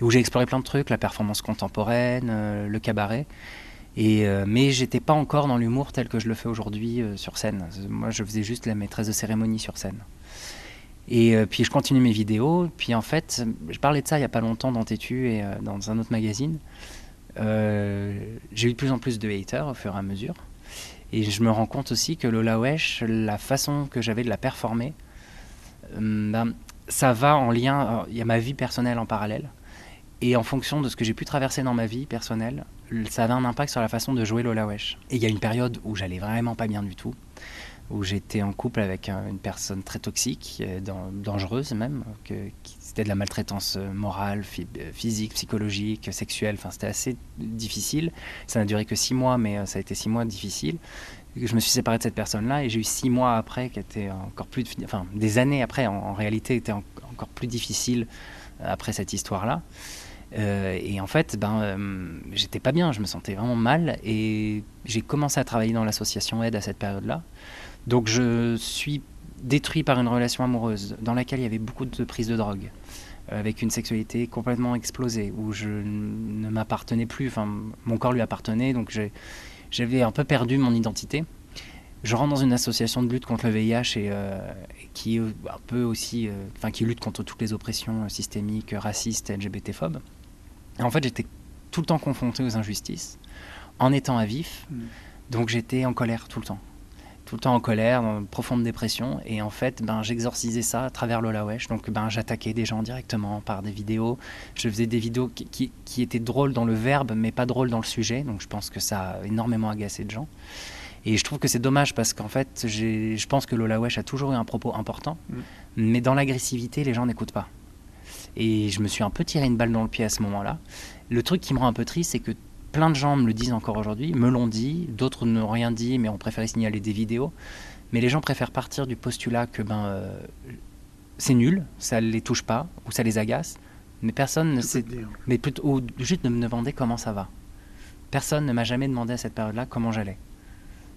et où j'ai exploré plein de trucs, la performance contemporaine, euh, le cabaret. Et, euh, mais j'étais pas encore dans l'humour tel que je le fais aujourd'hui euh, sur scène. Moi, je faisais juste la maîtresse de cérémonie sur scène. Et puis je continue mes vidéos. Puis en fait, je parlais de ça il y a pas longtemps dans Tétu et dans un autre magazine. j'ai eu de plus en plus de haters au fur et à mesure. Et je me rends compte aussi que Lola Wesh, la façon que j'avais de la performer, ben, ça va en lien. Il y a ma vie personnelle en parallèle. Et en fonction de ce que j'ai pu traverser dans ma vie personnelle, ça avait un impact sur la façon de jouer Lola Wesh. Et il y a une période où j'allais vraiment pas bien du tout, où j'étais en couple avec une personne très toxique, euh, dangereuse même, c'était de la maltraitance euh, morale, euh, physique, psychologique, sexuelle. Enfin, c'était assez difficile. Ça n'a duré que six mois, mais ça a été six mois difficiles. Je me suis séparé de cette personne-là et j'ai eu six mois après qui étaient encore plus, enfin des années après en, réalité étaient encore plus difficiles après cette histoire-là. Et en fait, ben, euh, j'étais pas bien, je me sentais vraiment mal. Et j'ai commencé à travailler dans l'association Aide à cette période-là. Donc je suis détruit par une relation amoureuse dans laquelle il y avait beaucoup de prise de drogue, avec une sexualité complètement explosée, où je ne m'appartenais plus, enfin mon corps lui appartenait, donc j'avais un peu perdu mon identité. Je rentre dans une association de lutte contre le VIH et, euh, qui un peu aussi, enfin qui lutte contre toutes les oppressions systémiques, racistes, LGBT-phobes en fait, j'étais tout le temps confronté aux injustices, en étant à vif. Mm. Donc j'étais en colère tout le temps. Tout le temps en colère, en profonde dépression. Et en fait, ben, j'exorcisais ça à travers Lola Wesh. Donc ben, j'attaquais des gens directement par des vidéos. Je faisais des vidéos qui, qui, étaient drôles dans le verbe, mais pas drôles dans le sujet. Donc je pense que ça a énormément agacé de gens. Et je trouve que c'est dommage parce qu'en fait, je pense que Lola Wesh a toujours eu un propos important. Mm. Mais dans l'agressivité, les gens n'écoutent pas. Et je me suis un peu tiré une balle dans le pied à ce moment-là. Le truc qui me rend un peu triste, c'est que plein de gens me le disent encore aujourd'hui, me l'ont dit, d'autres n'ont rien dit, mais ont préféré signaler des vidéos. Mais les gens préfèrent partir du postulat que ben, euh, c'est nul, ça ne les touche pas, ou ça les agace. Mais personne ne sait. Mais plutôt, ou juste de me demander comment ça va. Personne ne m'a jamais demandé à cette période-là comment j'allais.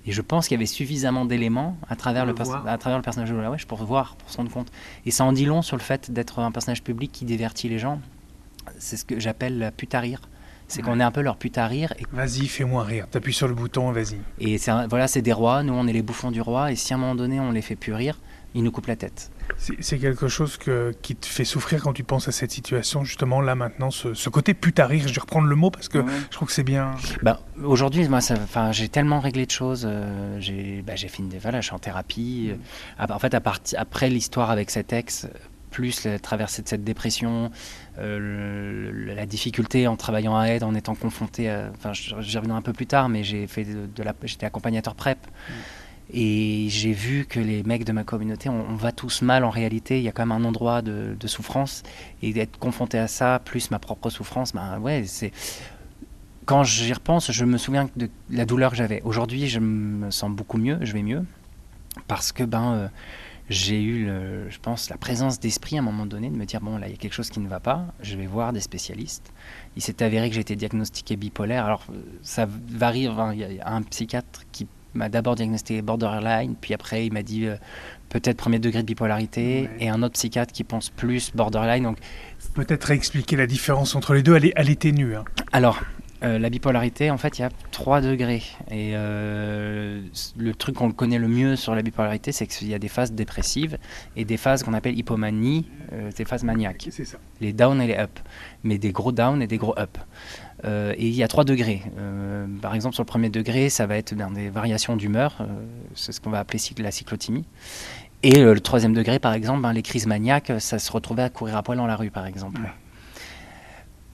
Et je pense qu'il y avait suffisamment d'éléments à, travers le, à travers le personnage de Lola Wesh pour voir, pour se rendre compte. Et ça en dit long sur le fait d'être un personnage public qui divertit les gens. C'est ce que j'appelle la pute à rire. C'est qu'on est un peu leur pute à rire. Et... Vas-y, fais-moi rire. T'appuies sur le bouton, vas-y. Et voilà, c'est des rois. Nous, on est les bouffons du roi. Et si à un moment donné, on les fait plus rire, ils nous coupent la tête. C'est quelque chose que, qui te fait souffrir quand tu penses à cette situation, justement, là maintenant, ce, côté putain rire, je vais reprendre le mot parce que je trouve que c'est bien. Bah, Aujourd'hui, moi, j'ai tellement réglé de choses. Euh, j'ai bah, fini, voilà, je suis en thérapie. Mm. En fait, à part, après l'histoire avec cet ex, plus la traversée de cette dépression, euh, la difficulté en travaillant à aide, en étant confronté à. Enfin, j'y reviendrai un peu plus tard, mais j'ai fait de, la, j'étais accompagnateur PrEP. Mm. Et j'ai vu que les mecs de ma communauté, on, va tous mal en réalité. Il y a quand même un endroit de, souffrance. Et d'être confronté à ça, plus ma propre souffrance, ben ouais, c'est. Quand j'y repense, je me souviens de la douleur que j'avais. Aujourd'hui, je me sens beaucoup mieux, je vais mieux. Parce que ben, euh, j'ai eu, le, je pense, la présence d'esprit à un moment donné de me dire bon, là, il y a quelque chose qui ne va pas, je vais voir des spécialistes. Il s'est avéré que j'étais diagnostiqué bipolaire. Alors, ça varie. il y a un psychiatre qui m'a d'abord diagnostiqué borderline, puis après il m'a dit euh, peut-être premier degré de bipolarité, et un autre psychiatre qui pense plus borderline. Donc peut-être expliquer la différence entre les deux. Elle est, elle est ténue. Hein. Alors Euh, la bipolarité, en fait, il y a trois degrés. Et euh, le truc qu'on connaît le mieux sur la bipolarité, c'est qu'il y a des phases dépressives et des phases qu'on appelle hypomanie, euh, des phases maniaques. C'est ça. Les down et les up. Mais des gros down et des gros up. Et il y a trois degrés. Par exemple, sur le premier degré, ça va être ben, des variations d'humeur. c'est ce qu'on va appeler cyc- la cyclothymie. Et le troisième degré, par exemple, ben, les crises maniaques, ça se retrouvait à courir à poil dans la rue, par exemple. Ouais.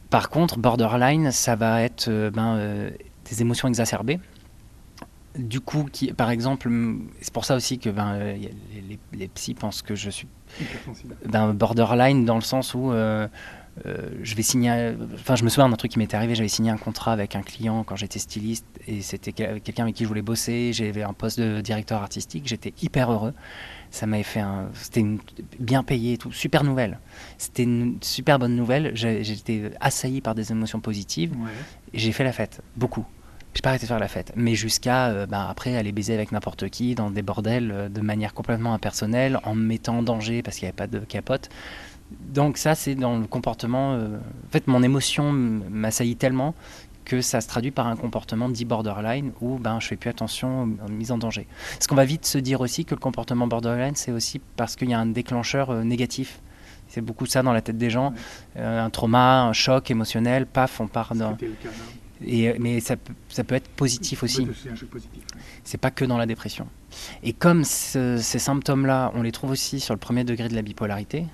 Par contre, borderline, ça va être euh, ben, euh, des émotions exacerbées. Du coup, qui, par exemple, c'est pour ça aussi que ben, euh, les, les, les psys pensent que je suis d'un borderline dans le sens où euh, je vais signer. Enfin, je me souviens d'un truc qui m'était arrivé. J'avais signé un contrat avec un client quand j'étais styliste et c'était quel- quelqu'un avec qui je voulais bosser. J'avais un poste de directeur artistique. J'étais hyper heureux. Ça m'avait fait un. C'était bien payé et tout. Super nouvelle. C'était une super bonne nouvelle. J'étais assailli par des émotions positives. Et j'ai fait la fête, beaucoup. J'ai pas arrêté de faire la fête, mais jusqu'à euh, bah, après aller baiser avec n'importe qui dans des bordels euh, de manière complètement impersonnelle, en me mettant en danger parce qu'il n'y avait pas de capote. Donc ça, c'est dans le comportement. euh, En fait, mon émotion m'assaillit tellement que ça se traduit par un comportement dit borderline où ben, je fais plus attention aux mise en danger. Ce qu'on va vite se dire aussi que le comportement borderline, c'est aussi parce qu'il y a un déclencheur euh, négatif. C'est beaucoup ça dans la tête des gens. Euh, un trauma, un choc émotionnel, paf, on part dans... Et, mais ça peut, ça peut être positif aussi. C'est pas que dans la dépression. Et comme ce- ces symptômes-là, on les trouve aussi sur le premier degré de la bipolarité,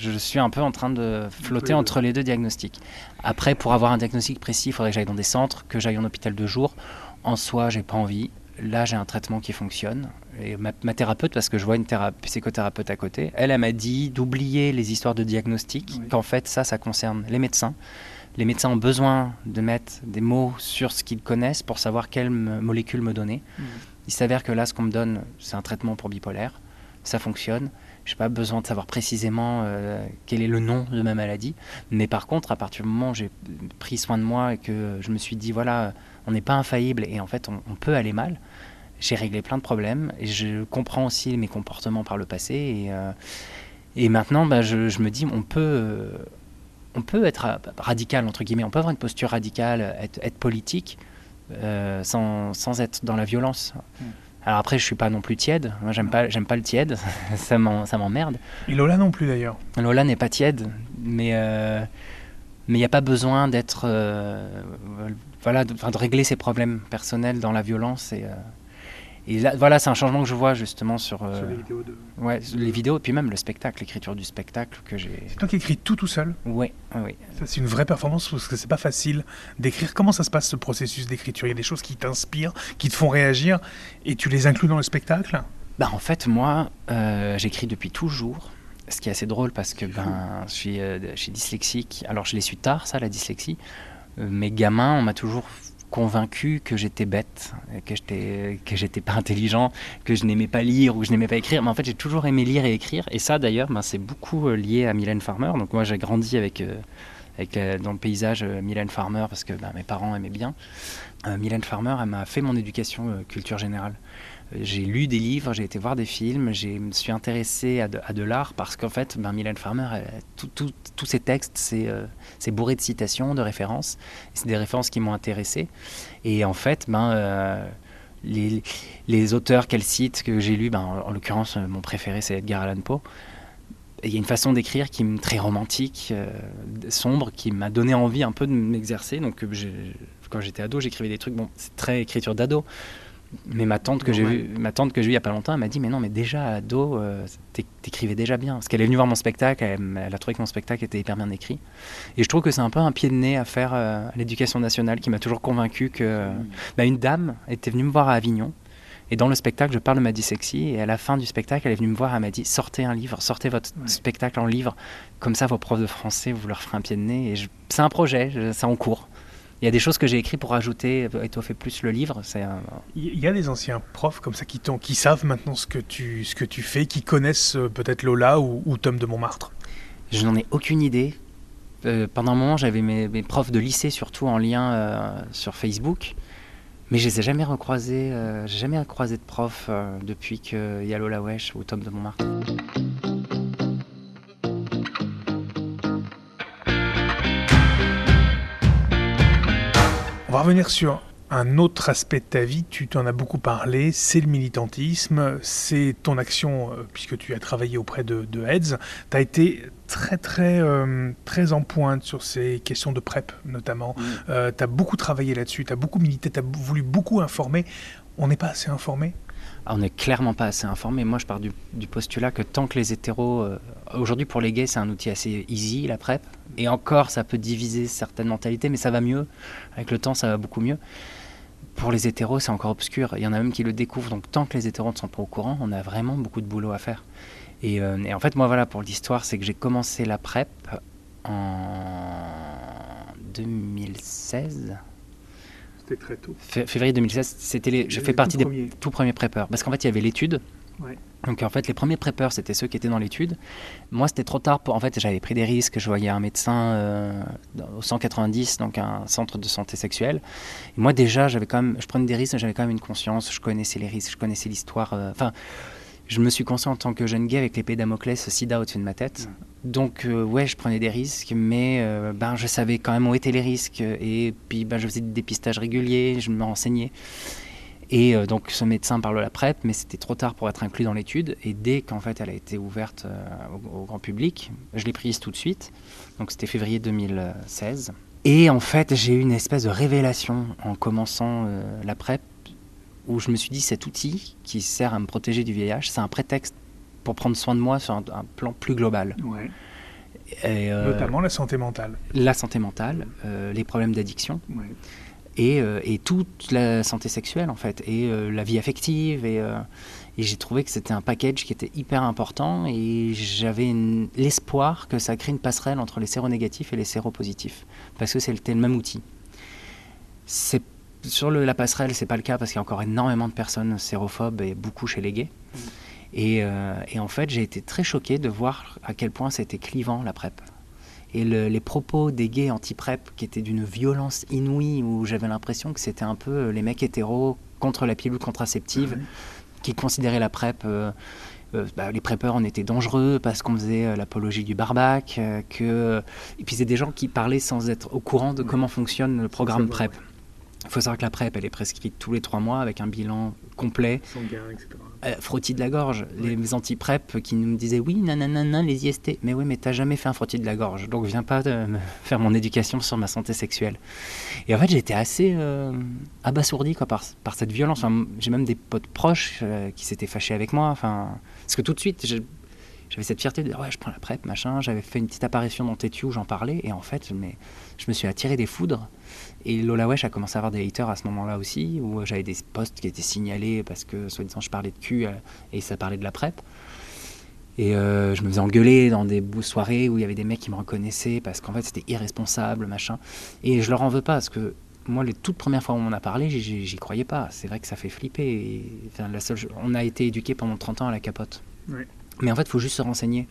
je suis un peu en train de flotter entre les deux diagnostics. Après, pour avoir un diagnostic précis, il faudrait que j'aille dans des centres, que j'aille en hôpital de jour. En soi, j'ai pas envie. Là, j'ai un traitement qui fonctionne. Et ma, ma thérapeute, parce que je vois une théra- psychothérapeute à côté, elle, elle m'a dit d'oublier les histoires de diagnostic, Oui. qu'en fait, ça, ça concerne les médecins. Les médecins ont besoin de mettre des mots sur ce qu'ils connaissent pour savoir quelle molécule me donner. Il s'avère que là, ce qu'on me donne, c'est un traitement pour bipolaire. Ça fonctionne. Je n'ai pas besoin de savoir précisément euh, quel est le nom de ma maladie. Mais par contre, à partir du moment où j'ai pris soin de moi et que je me suis dit, voilà, on n'est pas infaillible et en fait, on, peut aller mal, j'ai réglé plein de problèmes. Et je comprends aussi mes comportements par le passé. Et, euh, et maintenant, bah, je, me dis, on peut, euh, on peut être ra- radical, entre guillemets. On peut avoir une posture radicale, être, être politique, sans, sans être dans la violence. Alors après, je suis pas non plus tiède. Moi, j'aime pas, j'aime pas le tiède. (laughs) ça m'en- ça m'emmerde. Et Lola non plus d'ailleurs. Lola n'est pas tiède, mais euh, mais il n'y a pas besoin d'être euh, voilà, de, de régler ses problèmes personnels dans la violence et euh, et là, voilà, c'est un changement que je vois justement sur, euh, vidéos de. ouais, sur les vidéos et puis même le spectacle, l'écriture du spectacle que j'ai. C'est toi qui écris tout tout seul? Ouais. Ça, c'est une vraie performance parce que c'est pas facile d'écrire. Comment ça se passe ce processus d'écriture? Il y a des choses qui t'inspirent, qui te font réagir, et tu les inclus dans le spectacle? Bah, en fait, moi, euh, j'écris depuis toujours. Ce qui est assez drôle parce que ben, je, suis, euh, je suis dyslexique. Alors, je l'ai su tard, ça, la dyslexie. Mes gamins, on m'a toujours convaincu que j'étais bête, que j'étais que j'étais pas intelligent, que je n'aimais pas lire ou que je n'aimais pas écrire. Mais en fait, j'ai toujours aimé lire et écrire. Et ça, d'ailleurs, ben, c'est beaucoup euh, lié à Mylène Farmer. Donc, moi, j'ai grandi avec, euh, avec euh, dans le paysage Mylène Farmer parce que ben, mes parents aimaient bien. Mylène Farmer, elle m'a fait mon éducation culture générale. J'ai lu des livres, j'ai été voir des films, je me suis intéressé à de, l'art parce qu'en fait, ben, Mylène Farmer, tous ses textes, c'est euh, bourré de citations, de références. C'est des références qui m'ont intéressé. Et en fait, ben, euh, les, les auteurs qu'elle cite, que j'ai lus, ben, en, en l'occurrence, euh, mon préféré, c'est Edgar Allan Poe. Il y a une façon d'écrire qui est très romantique, euh, sombre, qui m'a donné envie un peu de m'exercer. Donc, quand j'étais ado, j'écrivais des trucs. Bon, c'est très écriture d'ado. Mais ma tante que j'ai vue, ma tante que j'ai il y a pas longtemps, elle m'a dit mais non mais déjà ado, euh, t'é- t'écrivais déjà bien. Parce qu'elle est venue voir mon spectacle, elle, a trouvé que mon spectacle était hyper bien écrit. Et je trouve que c'est un peu un pied de nez à faire euh, à l'éducation nationale qui m'a toujours convaincu que bah, une dame était venue me voir à Avignon. Et dans le spectacle, je parle de ma dyslexie. Et à la fin du spectacle, elle est venue me voir. Elle m'a dit Sortez un livre, sortez votre Ouais. spectacle en livre. Comme ça, vos profs de français, vous leur ferez un pied de nez. Et je- c'est un projet, je- c'est en cours. Il y a des choses que j'ai écrites pour ajouter, étoffer plus le livre. C'est un- Il y a des anciens profs comme ça qui, t'ont- qui savent maintenant ce que tu, ce que tu fais, qui connaissent euh, peut-être Lola ou, ou Tom de Montmartre. Je n'en ai aucune idée. Euh, pendant un moment, j'avais mes, mes profs de lycée surtout en lien euh, sur Facebook. Mais je les ai jamais recroisés, euh, j'ai jamais croisé de prof depuis qu'il y a Lola Wesh ou Tom de Montmartre. On va revenir sur un autre aspect de ta vie, tu t'en as beaucoup parlé, c'est le militantisme, c'est ton action, euh, puisque tu as travaillé auprès de, de AIDS. Tu as été très, très, euh, très en pointe sur ces questions de PrEP, notamment. Euh, tu as beaucoup travaillé là-dessus, tu as beaucoup milité, tu as voulu beaucoup informer. On n'est pas assez informé on n'est clairement pas assez informé. Moi, je pars du, postulat que tant que les hétéros. Aujourd'hui, pour les gays, c'est un outil assez easy, la PrEP. Et encore, ça peut diviser certaines mentalités, mais ça va mieux. Avec le temps, ça va beaucoup mieux pour les hétéros, c'est encore obscur. Il y en a même qui le découvrent. Donc, tant que les hétéros ne sont pas au courant, on a vraiment beaucoup de boulot à faire. Et, euh, en fait, moi, voilà, pour l'histoire, c'est que j'ai commencé la PrEP en 2016. C'était très tôt. février 2016, c'était les, je fais partie des tout premiers prépeurs. Parce qu'en fait, il y avait l'étude. Ouais. Donc en fait, les premiers préppeurs, c'était ceux qui étaient dans l'étude. Moi, c'était trop tard. Pour... En fait, j'avais pris des risques. Je voyais un médecin euh, au 190, donc un centre de santé sexuelle. Et moi, déjà, j'avais quand même, je prenais des risques. J'avais quand même une conscience. Je connaissais les risques. Je connaissais l'histoire. Euh, enfin, je me suis conscient en tant que jeune gay avec l'épée Damoclès, SIDA au-dessus de ma tête. Donc euh, ouais, je prenais des risques, mais ben je savais quand même où étaient les risques. Et puis ben je faisais des dépistages réguliers. Je me renseignais. Et euh, donc ce médecin parle de la PrEP, mais c'était trop tard pour être inclus dans l'étude. Et dès qu'en fait elle a été ouverte euh, au, grand public, je l'ai prise tout de suite. Donc c'était février 2016. Et en fait j'ai eu une espèce de révélation en commençant euh, la PrEP, où je me suis dit cet outil qui sert à me protéger du vieillage, c'est un prétexte pour prendre soin de moi sur un, plan plus global. Ouais. Notamment la santé mentale. La santé mentale, les problèmes d'addiction. Ouais. Euh, et, toute la santé sexuelle en fait, et euh, la vie affective. Euh, et, j'ai trouvé que c'était un package qui était hyper important et j'avais l'espoir que ça crée une passerelle entre les séronégatifs et les séropositifs, parce que c'était le même outil. Sur le, la passerelle, c'est pas le cas parce qu'il y a encore énormément de personnes sérophobes et beaucoup chez les gays. Mmh. Et, et, en fait, j'ai été très choqué de voir à quel point c'était clivant la PrEP et les propos des gays anti-PrEP qui étaient d'une violence inouïe, où j'avais l'impression que c'était un peu euh, les mecs hétéros contre la pilule contraceptive, qui considéraient la PrEP. Euh, euh, bah, les prépeurs en étaient dangereux parce qu'on faisait l'apologie du barbac, que... et puis c'est des gens qui parlaient sans être au courant de comment fonctionne le programme PrEP. Il faut savoir que la PrEP, elle est prescrite tous les trois mois avec un bilan complet. Sanguin, etc. Euh, frottis de la gorge. Les anti-PrEP qui nous disaient oui, nanana, les IST. Mais oui, mais t'as jamais fait un frottis de la gorge. Donc viens pas me (laughs) faire mon éducation sur ma santé sexuelle. Et en fait, j'étais assez euh, abasourdi quoi, par, par cette violence. J'ai même des potes proches euh, qui s'étaient fâchés avec moi. Enfin, parce que tout de suite, j'avais cette fierté de dire ouais, je prends la PrEP, machin. J'avais fait une petite apparition dans Tétu où j'en parlais. Et en fait, mais, je me suis attiré des foudres. Et Lola Wesh a commencé à avoir des haters à ce moment-là aussi, où j'avais des posts qui étaient signalés parce que, soi-disant, je parlais de cul euh, et ça parlait de la PrEP. Et euh, je me faisais engueuler dans des soirées où il y avait des mecs qui me reconnaissaient parce qu'en fait c'était irresponsable, machin. Et je leur en veux pas parce que moi, les toutes premières fois où on en a parlé, j'y croyais pas. C'est vrai que ça fait flipper. enfin, la seule, on a été éduqués pendant 30 ans à la capote. Mais en fait, il faut juste se renseigner.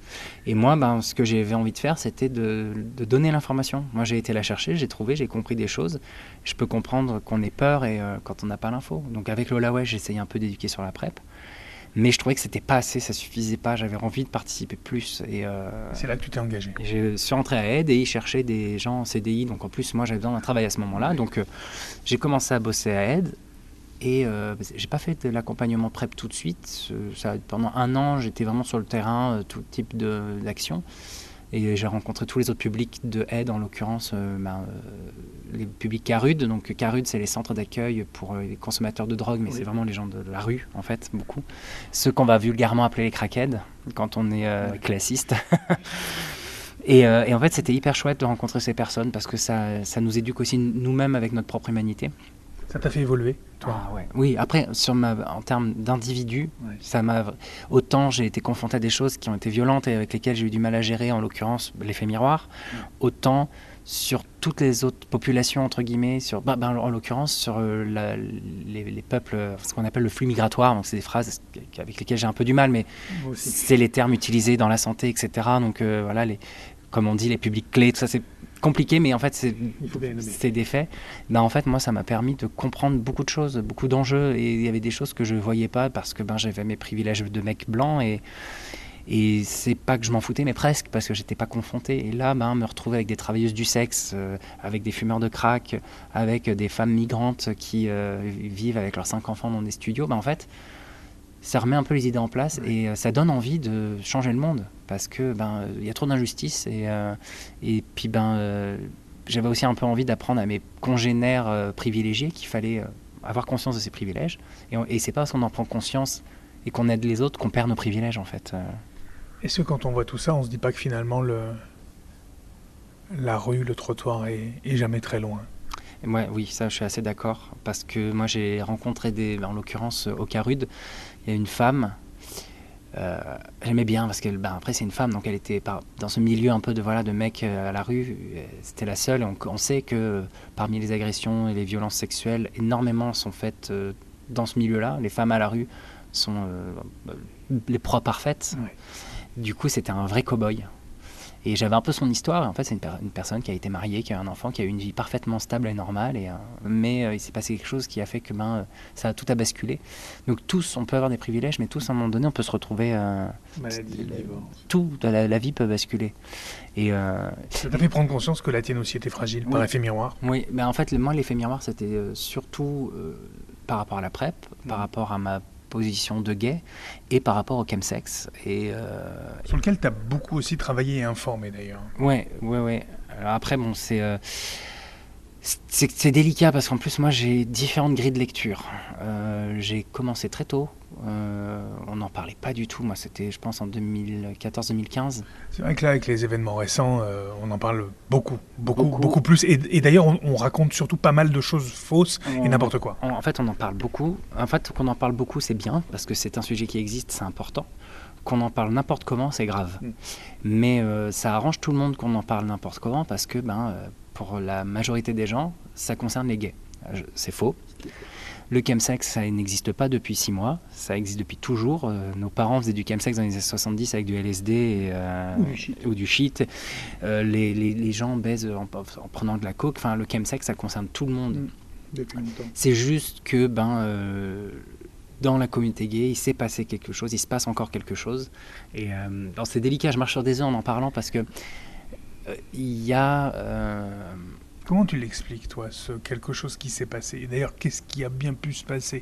Et moi, ben, ce que j'avais envie de faire, c'était de, donner l'information. Moi, j'ai été la chercher, j'ai trouvé, j'ai compris des choses. Je peux comprendre qu'on ait peur et euh, quand on n'a pas l'info. Donc avec Lola ouais, j'essayais un peu d'éduquer sur la PrEP. Mais je trouvais que c'était pas assez, ça suffisait pas. J'avais envie de participer plus. Et euh, c'est là que tu t'es engagé. Je suis rentré à Aide et ils cherchaient des gens en CDI. Donc en plus, moi, j'avais besoin d'un travail à ce moment-là. Donc euh, j'ai commencé à bosser à Aide. Et euh, j'ai pas fait de l'accompagnement PrEP tout de suite. Ça, pendant un an, j'étais vraiment sur le terrain, euh, tout type d'action. Et j'ai rencontré tous les autres publics de aide, en l'occurrence euh, ben, les publics CARUD. Donc CARUD, c'est les centres d'accueil pour les consommateurs de drogue, mais c'est vraiment les gens de la rue, en fait, beaucoup. Ceux qu'on va vulgairement appeler les crackheads, quand on est classiste. (laughs) Et, et, en fait, c'était hyper chouette de rencontrer ces personnes parce que ça, ça nous éduque aussi nous-mêmes avec notre propre humanité. Ça t'a fait évoluer, toi ah, ouais. Oui, après, sur ma, en termes d'individu, ça m'a autant j'ai été confronté à des choses qui ont été violentes et avec lesquelles j'ai eu du mal à gérer, en l'occurrence l'effet miroir, autant sur toutes les autres populations, entre guillemets, sur, bah, bah, en l'occurrence sur euh, les, peuples, ce qu'on appelle le flux migratoire. Donc, c'est des phrases avec lesquelles j'ai un peu du mal, mais c'est les termes utilisés dans la santé, etc. Donc, euh, voilà, les, comme on dit, les publics clés, tout ça, c'est compliqué, mais en fait, c'est des faits. Ben, en fait, moi, ça m'a permis de comprendre beaucoup de choses, beaucoup d'enjeux. Et il y avait des choses que je ne voyais pas parce que ben, j'avais mes privilèges de mec blanc. Et, Et c'est pas que je m'en foutais, mais presque, parce que j'étais pas confronté. Et là, ben, me retrouver avec des travailleuses du sexe, euh, avec des fumeurs de crack, avec des femmes migrantes qui euh, vivent avec leurs cinq enfants dans des studios, ben, en fait, ça remet un peu les idées en place et euh, ça donne envie de changer le monde. Parce que ben il y a trop d'injustice et, et puis ben j'avais aussi un peu envie d'apprendre à mes congénères privilégiés qu'il fallait avoir conscience de ces privilèges. Et, et c'est pas parce qu'on en prend conscience et qu'on aide les autres qu'on perd nos privilèges en fait. Est-ce que quand on voit tout ça, on se dit pas que finalement le... la rue, le trottoir est, jamais très loin? Ouais, oui, ça je suis assez d'accord. Parce que moi j'ai rencontré des. En l'occurrence au Carude, a une femme. Euh, J'aimais bien parce que ben, après c'est une femme donc elle était dans ce milieu un peu de voilà de mecs euh, à la rue c'était la seule on, on, sait que parmi les agressions et les violences sexuelles énormément sont faites euh, dans ce milieu là les femmes à la rue sont euh, les proies parfaites du coup, c'était un vrai cow-boy. Et j'avais un peu son histoire. En fait, c'est une, personne qui a été mariée, qui a un enfant, qui a eu une vie parfaitement stable et normale. Et, euh, mais euh, il s'est passé quelque chose qui a fait que ben, ça a tout à basculer. Donc tous, on peut avoir des privilèges, mais tous, à un moment donné, on peut se retrouver... Euh, Maladie, tout, la, vie peut basculer. Et, ça t'a fait prendre conscience que la tienne aussi était fragile, par effet miroir? Oui, mais en fait, moi, l'effet miroir, c'était surtout par rapport à la PrEP, par mmh. rapport à ma position de gay et par rapport au chemsex. Et, euh, Sur lequel tu as beaucoup aussi travaillé et informé d'ailleurs. Ouais, ouais, ouais. Alors après, bon, c'est. Euh, c'est délicat parce qu'en plus moi j'ai différentes grilles de lecture. Euh, j'ai commencé très tôt euh, on n'en parlait pas du tout. Moi, c'était, je pense, en 2014-2015. C'est vrai que là, avec les événements récents, euh, on en parle beaucoup, beaucoup, beaucoup, plus. Et, d'ailleurs, on, raconte surtout pas mal de choses fausses et n'importe quoi. En, fait, on en parle beaucoup. En fait, qu'on en parle beaucoup, c'est bien parce que c'est un sujet qui existe, c'est important. Qu'on en parle n'importe comment, c'est grave. Mm. Mais euh, ça arrange tout le monde qu'on en parle n'importe comment parce que, ben, pour la majorité des gens, ça concerne les gays. C'est faux. Le chemsex, ça n'existe pas depuis six mois, ça existe depuis toujours. Euh, nos parents faisaient du chemsex dans les années 70 avec du LSD euh, ou du shit. Euh, les, gens baisent en, prenant de la coke. Enfin, le chemsex, ça concerne tout le monde. Mm. C'est juste que ben, dans la communauté gay, il s'est passé quelque chose, il se passe encore quelque chose. Et c'est délicat, je marche sur des œufs en en parlant parce que il y a Comment tu l'expliques, toi, ce quelque chose qui s'est passé? D'ailleurs, qu'est-ce qui a bien pu se passer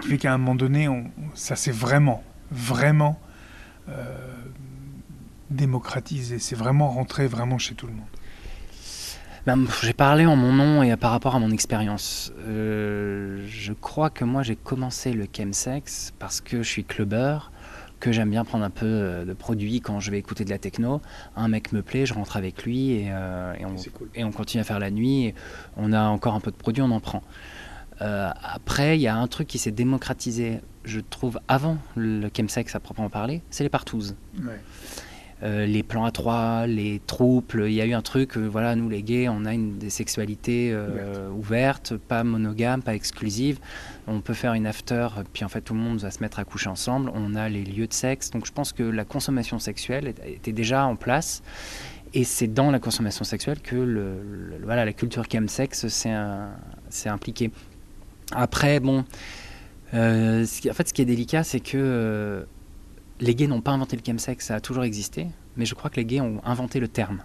Qui fait qu'à un moment donné, on, ça s'est vraiment, vraiment euh, démocratisé. C'est vraiment rentré vraiment chez tout le monde? Ben, j'ai parlé en mon nom et par rapport à mon expérience. Euh, je crois que moi, j'ai commencé le chemsex parce que je suis clubbeur que j'aime bien prendre un peu euh, de produits quand je vais écouter de la techno. Un mec me plaît, je rentre avec lui et, euh, on, continue à faire la nuit. on a encore un peu de produits, on en prend. Euh, après, il y a un truc qui s'est démocratisé, je trouve, avant le chemsex à proprement parler, c'est les partouzes. Euh, les plans à trois, les troupes. Il y a eu un truc, euh, voilà, nous les gays, on a une des sexualités euh, ouvertes, pas monogames, pas exclusives. On peut faire une after, puis en fait tout le monde va se mettre à coucher ensemble. On a les lieux de sexe. Donc je pense que la consommation sexuelle était déjà en place. Et c'est dans la consommation sexuelle que le, voilà, la culture chemsex s'est impliquée. Après, bon, en fait, ce qui est délicat, c'est que les gays n'ont pas inventé le chemsex, ça a toujours existé, mais je crois que les gays ont inventé le terme.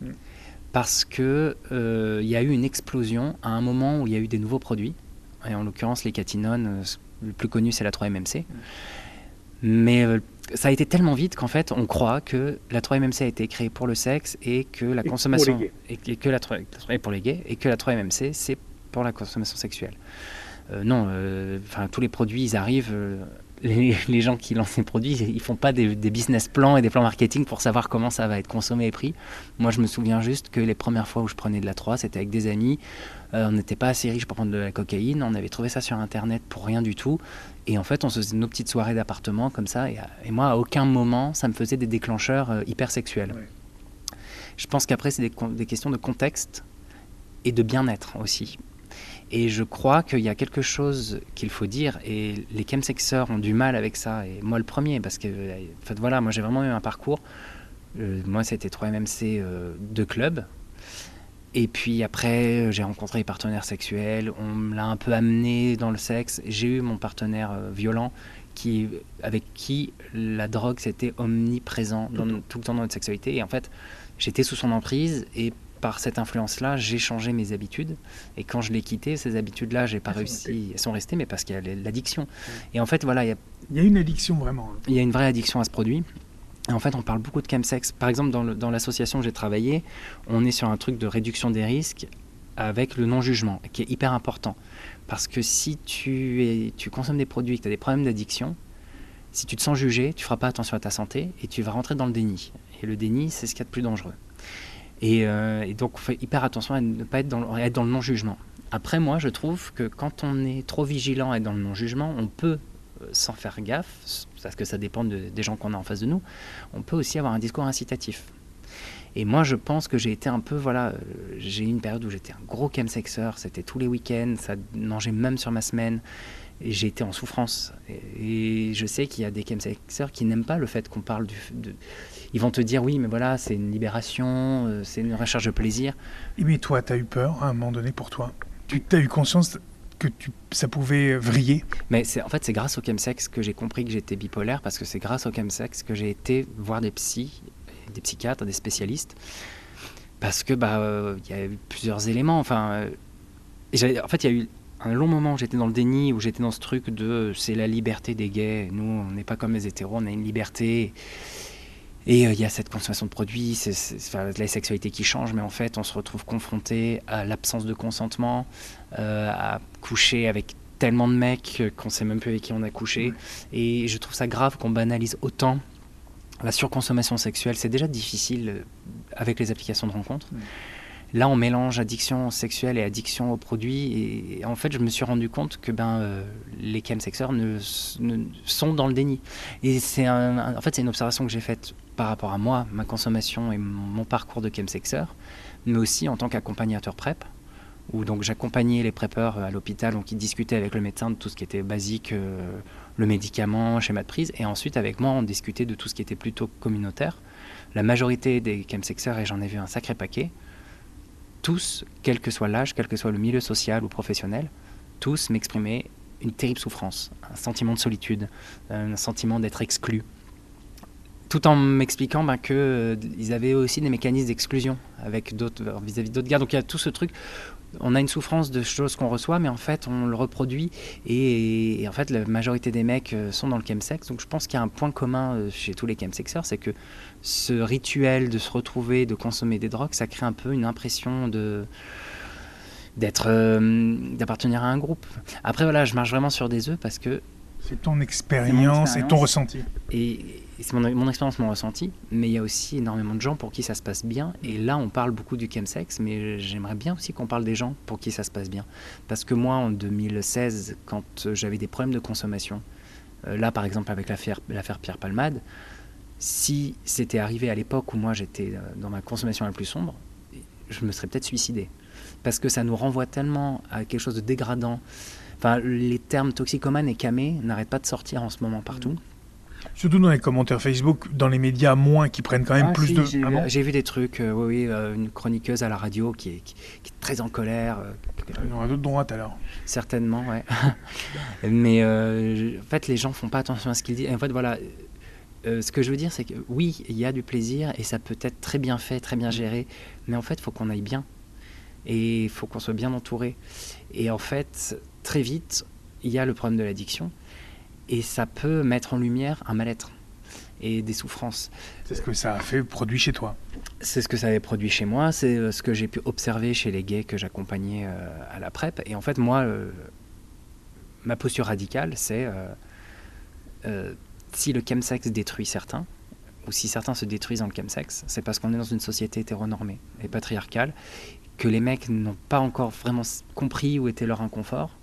Mm. Parce qu'il euh, y a eu une explosion à un moment où il y a eu des nouveaux produits, et en l'occurrence les catinones, euh, le plus connu c'est la 3-MMC. Mm. Mais euh, ça a été tellement vite qu'en fait on croit que la 3-MMC a été créée pour le sexe et que la consommation. Et, que la 3, pour les gays, et que la 3-MMC c'est pour la consommation sexuelle. non, enfin tous les produits ils arrivent les, gens qui lancent ces produits, ils font pas des, business plans et des plans marketing pour savoir comment ça va être consommé et pris. Moi, je me souviens juste que les premières fois où je prenais de la 3, c'était avec des amis. Euh, on n'était pas assez riches pour prendre de la cocaïne. On avait trouvé ça sur Internet pour rien du tout. Et en fait, on se faisait nos petites soirées d'appartement comme ça. Et, moi, à aucun moment, ça me faisait des déclencheurs euh, hyper sexuels. Je pense qu'après, c'est des, des questions de contexte et de bien-être aussi. Et je crois qu'il y a quelque chose qu'il faut dire, et les chemsexeurs ont du mal avec ça, et moi le premier, parce que en fait, voilà, moi j'ai vraiment eu un parcours. Euh, moi c'était 3MMC euh, de club, et puis après j'ai rencontré des partenaires sexuels, on me l'a un peu amené dans le sexe. J'ai eu mon partenaire euh, violent qui, avec qui la drogue c'était omniprésent dans, tout le temps dans notre sexualité. Et en fait, j'étais sous son emprise et par cette influence-là, j'ai changé mes habitudes. Et quand je l'ai quitté, ces habitudes-là, j'ai pas réussi. Elles sont restées, mais parce qu'il y a l'addiction. Et en fait, voilà, il y a, il y a une addiction vraiment. Il y a une vraie addiction à ce produit. Et en fait, on parle beaucoup de chemsex. Par exemple, dans l'association où j'ai travaillé, on est sur un truc de réduction des risques avec le non-jugement, qui est hyper important. Parce que si tu, es, tu consommes des produits, que tu as des problèmes d'addiction, si tu te sens jugé, tu feras pas attention à ta santé et tu vas rentrer dans le déni. Et le déni, c'est ce qu'il y a de plus dangereux. Euh, et, donc, on fait hyper attention à ne pas être dans, être dans le non-jugement. Après, moi, je trouve que quand on est trop vigilant et dans le non-jugement, on peut, euh, sans faire gaffe, parce que ça dépend des gens qu'on a en face de nous, on peut aussi avoir un discours incitatif. Et moi, je pense que j'ai été un peu, voilà, euh, j'ai eu une période où j'étais un gros chemsexeur, c'était tous les week-ends, ça mangeait même sur ma semaine, et j'ai été en souffrance. Et, je sais qu'il y a des chemsexeurs qui n'aiment pas le fait qu'on parle du. De, ils vont te dire, oui, mais voilà, c'est une libération, euh, c'est une recherche de plaisir. Et mais toi, tu as eu peur à un moment donné pour toi Tu as eu conscience que tu, ça pouvait vriller? Mais en fait, c'est grâce au chemsex que j'ai compris que j'étais bipolaire, parce que c'est grâce au chemsex que j'ai été voir des psys des psychiatres, des spécialistes, parce que bah euh, y a eu plusieurs éléments. Enfin, euh, en fait, il y a eu un long moment où j'étais dans le déni, où j'étais dans ce truc de c'est la liberté des gays. Nous, on n'est pas comme les hétéros, on a une liberté. Et euh, il y a cette consommation de produits, c'est la sexualité qui change, mais en fait, on se retrouve confronté à l'absence de consentement, à coucher avec tellement de mecs qu'on sait même plus avec qui on a couché. Et je trouve ça grave qu'on banalise autant la surconsommation sexuelle, c'est déjà difficile euh, avec les applications de rencontres. Là, on mélange addiction sexuelle et addiction aux produits. Et, en fait, je me suis rendu compte que ben, euh, les chemsexeurs ne, sont dans le déni. Et c'est en fait, c'est une observation que j'ai faite par rapport à moi, ma consommation et mon, parcours de chemsexeur, mais aussi en tant qu'accompagnateur PrEP où donc j'accompagnais les préppeurs à l'hôpital, donc ils discutaient avec le médecin de tout ce qui était basique, euh, le médicament, schéma de prise, et ensuite avec moi on discutait de tout ce qui était plutôt communautaire. La majorité des chemsexeurs, et j'en ai vu un sacré paquet, tous, quel que soit l'âge, quel que soit le milieu social ou professionnel, tous m'exprimaient une terrible souffrance, un sentiment de solitude, un sentiment d'être exclu, tout en m'expliquant ben, qu'ils euh, avaient aussi des mécanismes d'exclusion avec d'autres vis-à-vis d'autres gars. Donc il y a tout ce truc on a une souffrance de choses qu'on reçoit, mais en fait, on le reproduit. Et, en fait, la majorité des mecs euh, sont dans le chemsex. Donc, je pense qu'il y a un point commun euh, chez tous les chemsexeurs, c'est que ce rituel de se retrouver, de consommer des drogues, ça crée un peu une impression de d'être euh, d'appartenir à un groupe. Après voilà, je marche vraiment sur des œufs parce que c'est ton expérience et ton ressenti. Et, c'est mon, expérience, mon ressenti, mais il y a aussi énormément de gens pour qui ça se passe bien. Et là, on parle beaucoup du chemsex, mais j'aimerais bien aussi qu'on parle des gens pour qui ça se passe bien. Parce que moi, en 2016, quand j'avais des problèmes de consommation, euh, là, par exemple, avec l'affaire Pierre Palmade, si c'était arrivé à l'époque où moi j'étais euh, dans ma consommation la plus sombre, je me serais peut-être suicidé. Parce que ça nous renvoie tellement à quelque chose de dégradant. Enfin, les termes toxicomane et camé n'arrêtent pas de sortir en ce moment partout. Surtout dans les commentaires Facebook, dans les médias moins qui prennent quand même ah, plus de. Ah j'ai vu des trucs, euh, oui, oui euh, une chroniqueuse à la radio qui est, qui, est très en colère. Euh, Il y aura d'autres droites alors. Certainement, ouais. (laughs) Mais en fait, les gens font pas attention à ce qu'ils disent. en fait, voilà. ce que je veux dire, c'est que oui, il y a du plaisir et ça peut être très bien fait, très bien géré, mais en fait, il faut qu'on aille bien et il faut qu'on soit bien entouré. Et en fait, très vite, il y a le problème de l'addiction et ça peut mettre en lumière un mal-être et des souffrances. C'est ce que ça a fait produit chez toi C'est ce que ça avait produit chez moi, c'est euh, ce que j'ai pu observer chez les gays que j'accompagnais euh, à la PrEP. Et en fait, moi, euh, ma posture radicale, c'est si le chemsex détruit certains, ou si certains se détruisent dans le chemsex, c'est parce qu'on est dans une société hétéronormée et patriarcale, que les mecs n'ont pas encore vraiment compris où était leur inconfort,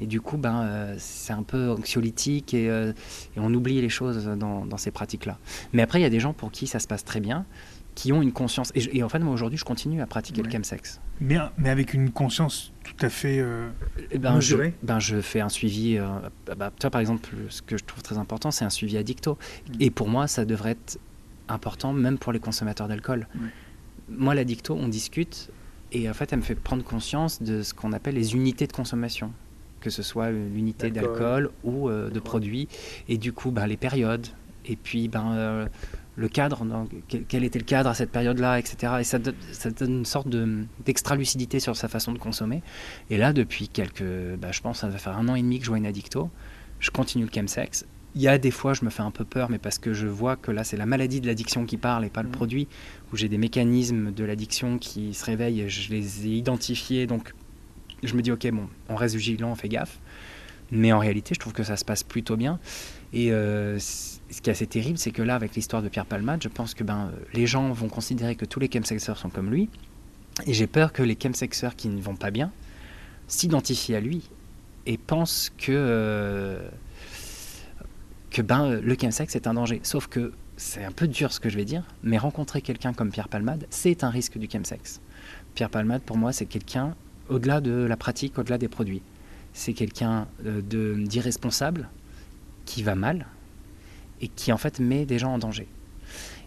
et du coup, ben, euh, c'est un peu anxiolytique et, euh, et, on oublie les choses dans, dans ces pratiques-là. Mais après, il y a des gens pour qui ça se passe très bien, qui ont une conscience. Et, en fait, moi aujourd'hui, je continue à pratiquer le chemsex. Mais, mais avec une conscience tout à fait euh, eh ben, je, ben, je fais un suivi. Euh, bah, toi, par exemple, ce que je trouve très important, c'est un suivi addicto. Mm. Et pour moi, ça devrait être important, même pour les consommateurs d'alcool. Moi, l'addicto, on discute. Et en fait, elle me fait prendre conscience de ce qu'on appelle les unités de consommation que ce soit l'unité D'alcool. ou euh, de produits. Et du coup, ben, les périodes, et puis ben, euh, le cadre, donc, quel, était le cadre à cette période-là, etc. Et ça, donne- ça donne une sorte de- d'extra-lucidité sur sa façon de consommer. Et là, depuis quelques, bah, je pense, ça va faire un an et demi que je vois une addicto. Je continue le chemsex. Il y a des fois, je me fais un peu peur, mais parce que je vois que là, c'est la maladie de l'addiction qui parle et pas le Mhm. produit, où j'ai des mécanismes de l'addiction qui se réveillent, et je les ai identifiés, donc je me dis, ok, bon, on reste vigilant, on fait gaffe. Mais en réalité, je trouve que ça se passe plutôt bien. Et euh, ce qui est assez terrible, c'est que là, avec l'histoire de Pierre Palmade, je pense que ben, les gens vont considérer que tous les chemsexeurs sont comme lui. Et j'ai peur que les chemsexeurs qui ne vont pas bien s'identifient à lui et pensent que, euh, que ben, le chemsex est un danger. Sauf que c'est un peu dur ce que je vais dire, mais rencontrer quelqu'un comme Pierre Palmade, c'est un risque du chemsex. Pierre Palmade, pour moi, c'est quelqu'un, au-delà de la pratique, au-delà des produits, c'est quelqu'un euh, d'irresponsable qui va mal et qui en fait met des gens en danger.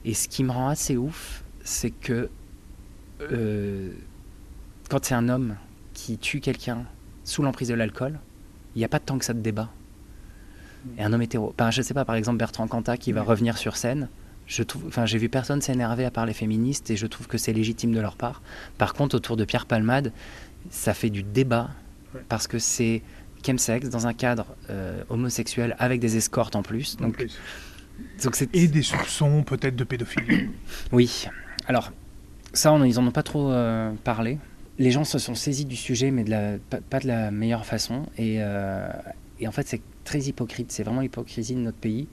Et ce qui me rend assez ouf, c'est que euh, quand c'est un homme qui tue quelqu'un sous l'emprise de l'alcool, il n'y a pas de temps que ça de débat. Et un homme hétéro, ben, je sais pas, par exemple Bertrand Cantat qui va revenir sur scène, je trouve, enfin j'ai vu personne s'énerver à part les féministes et je trouve que c'est légitime de leur part. Par contre, autour de Pierre Palmade, ça fait du débat Ouais. parce que c'est chemsex dans un cadre euh, homosexuel avec des escortes en plus. En Donc, plus. donc c'est Et des soupçons peut-être de pédophilie. (coughs) oui. Alors, ça, on- ils en ont pas trop euh, parlé. Les gens se sont saisis du sujet, mais de la, pas, pas de la meilleure façon. Et, euh, et en fait, c'est très hypocrite. C'est vraiment l'hypocrisie de notre pays.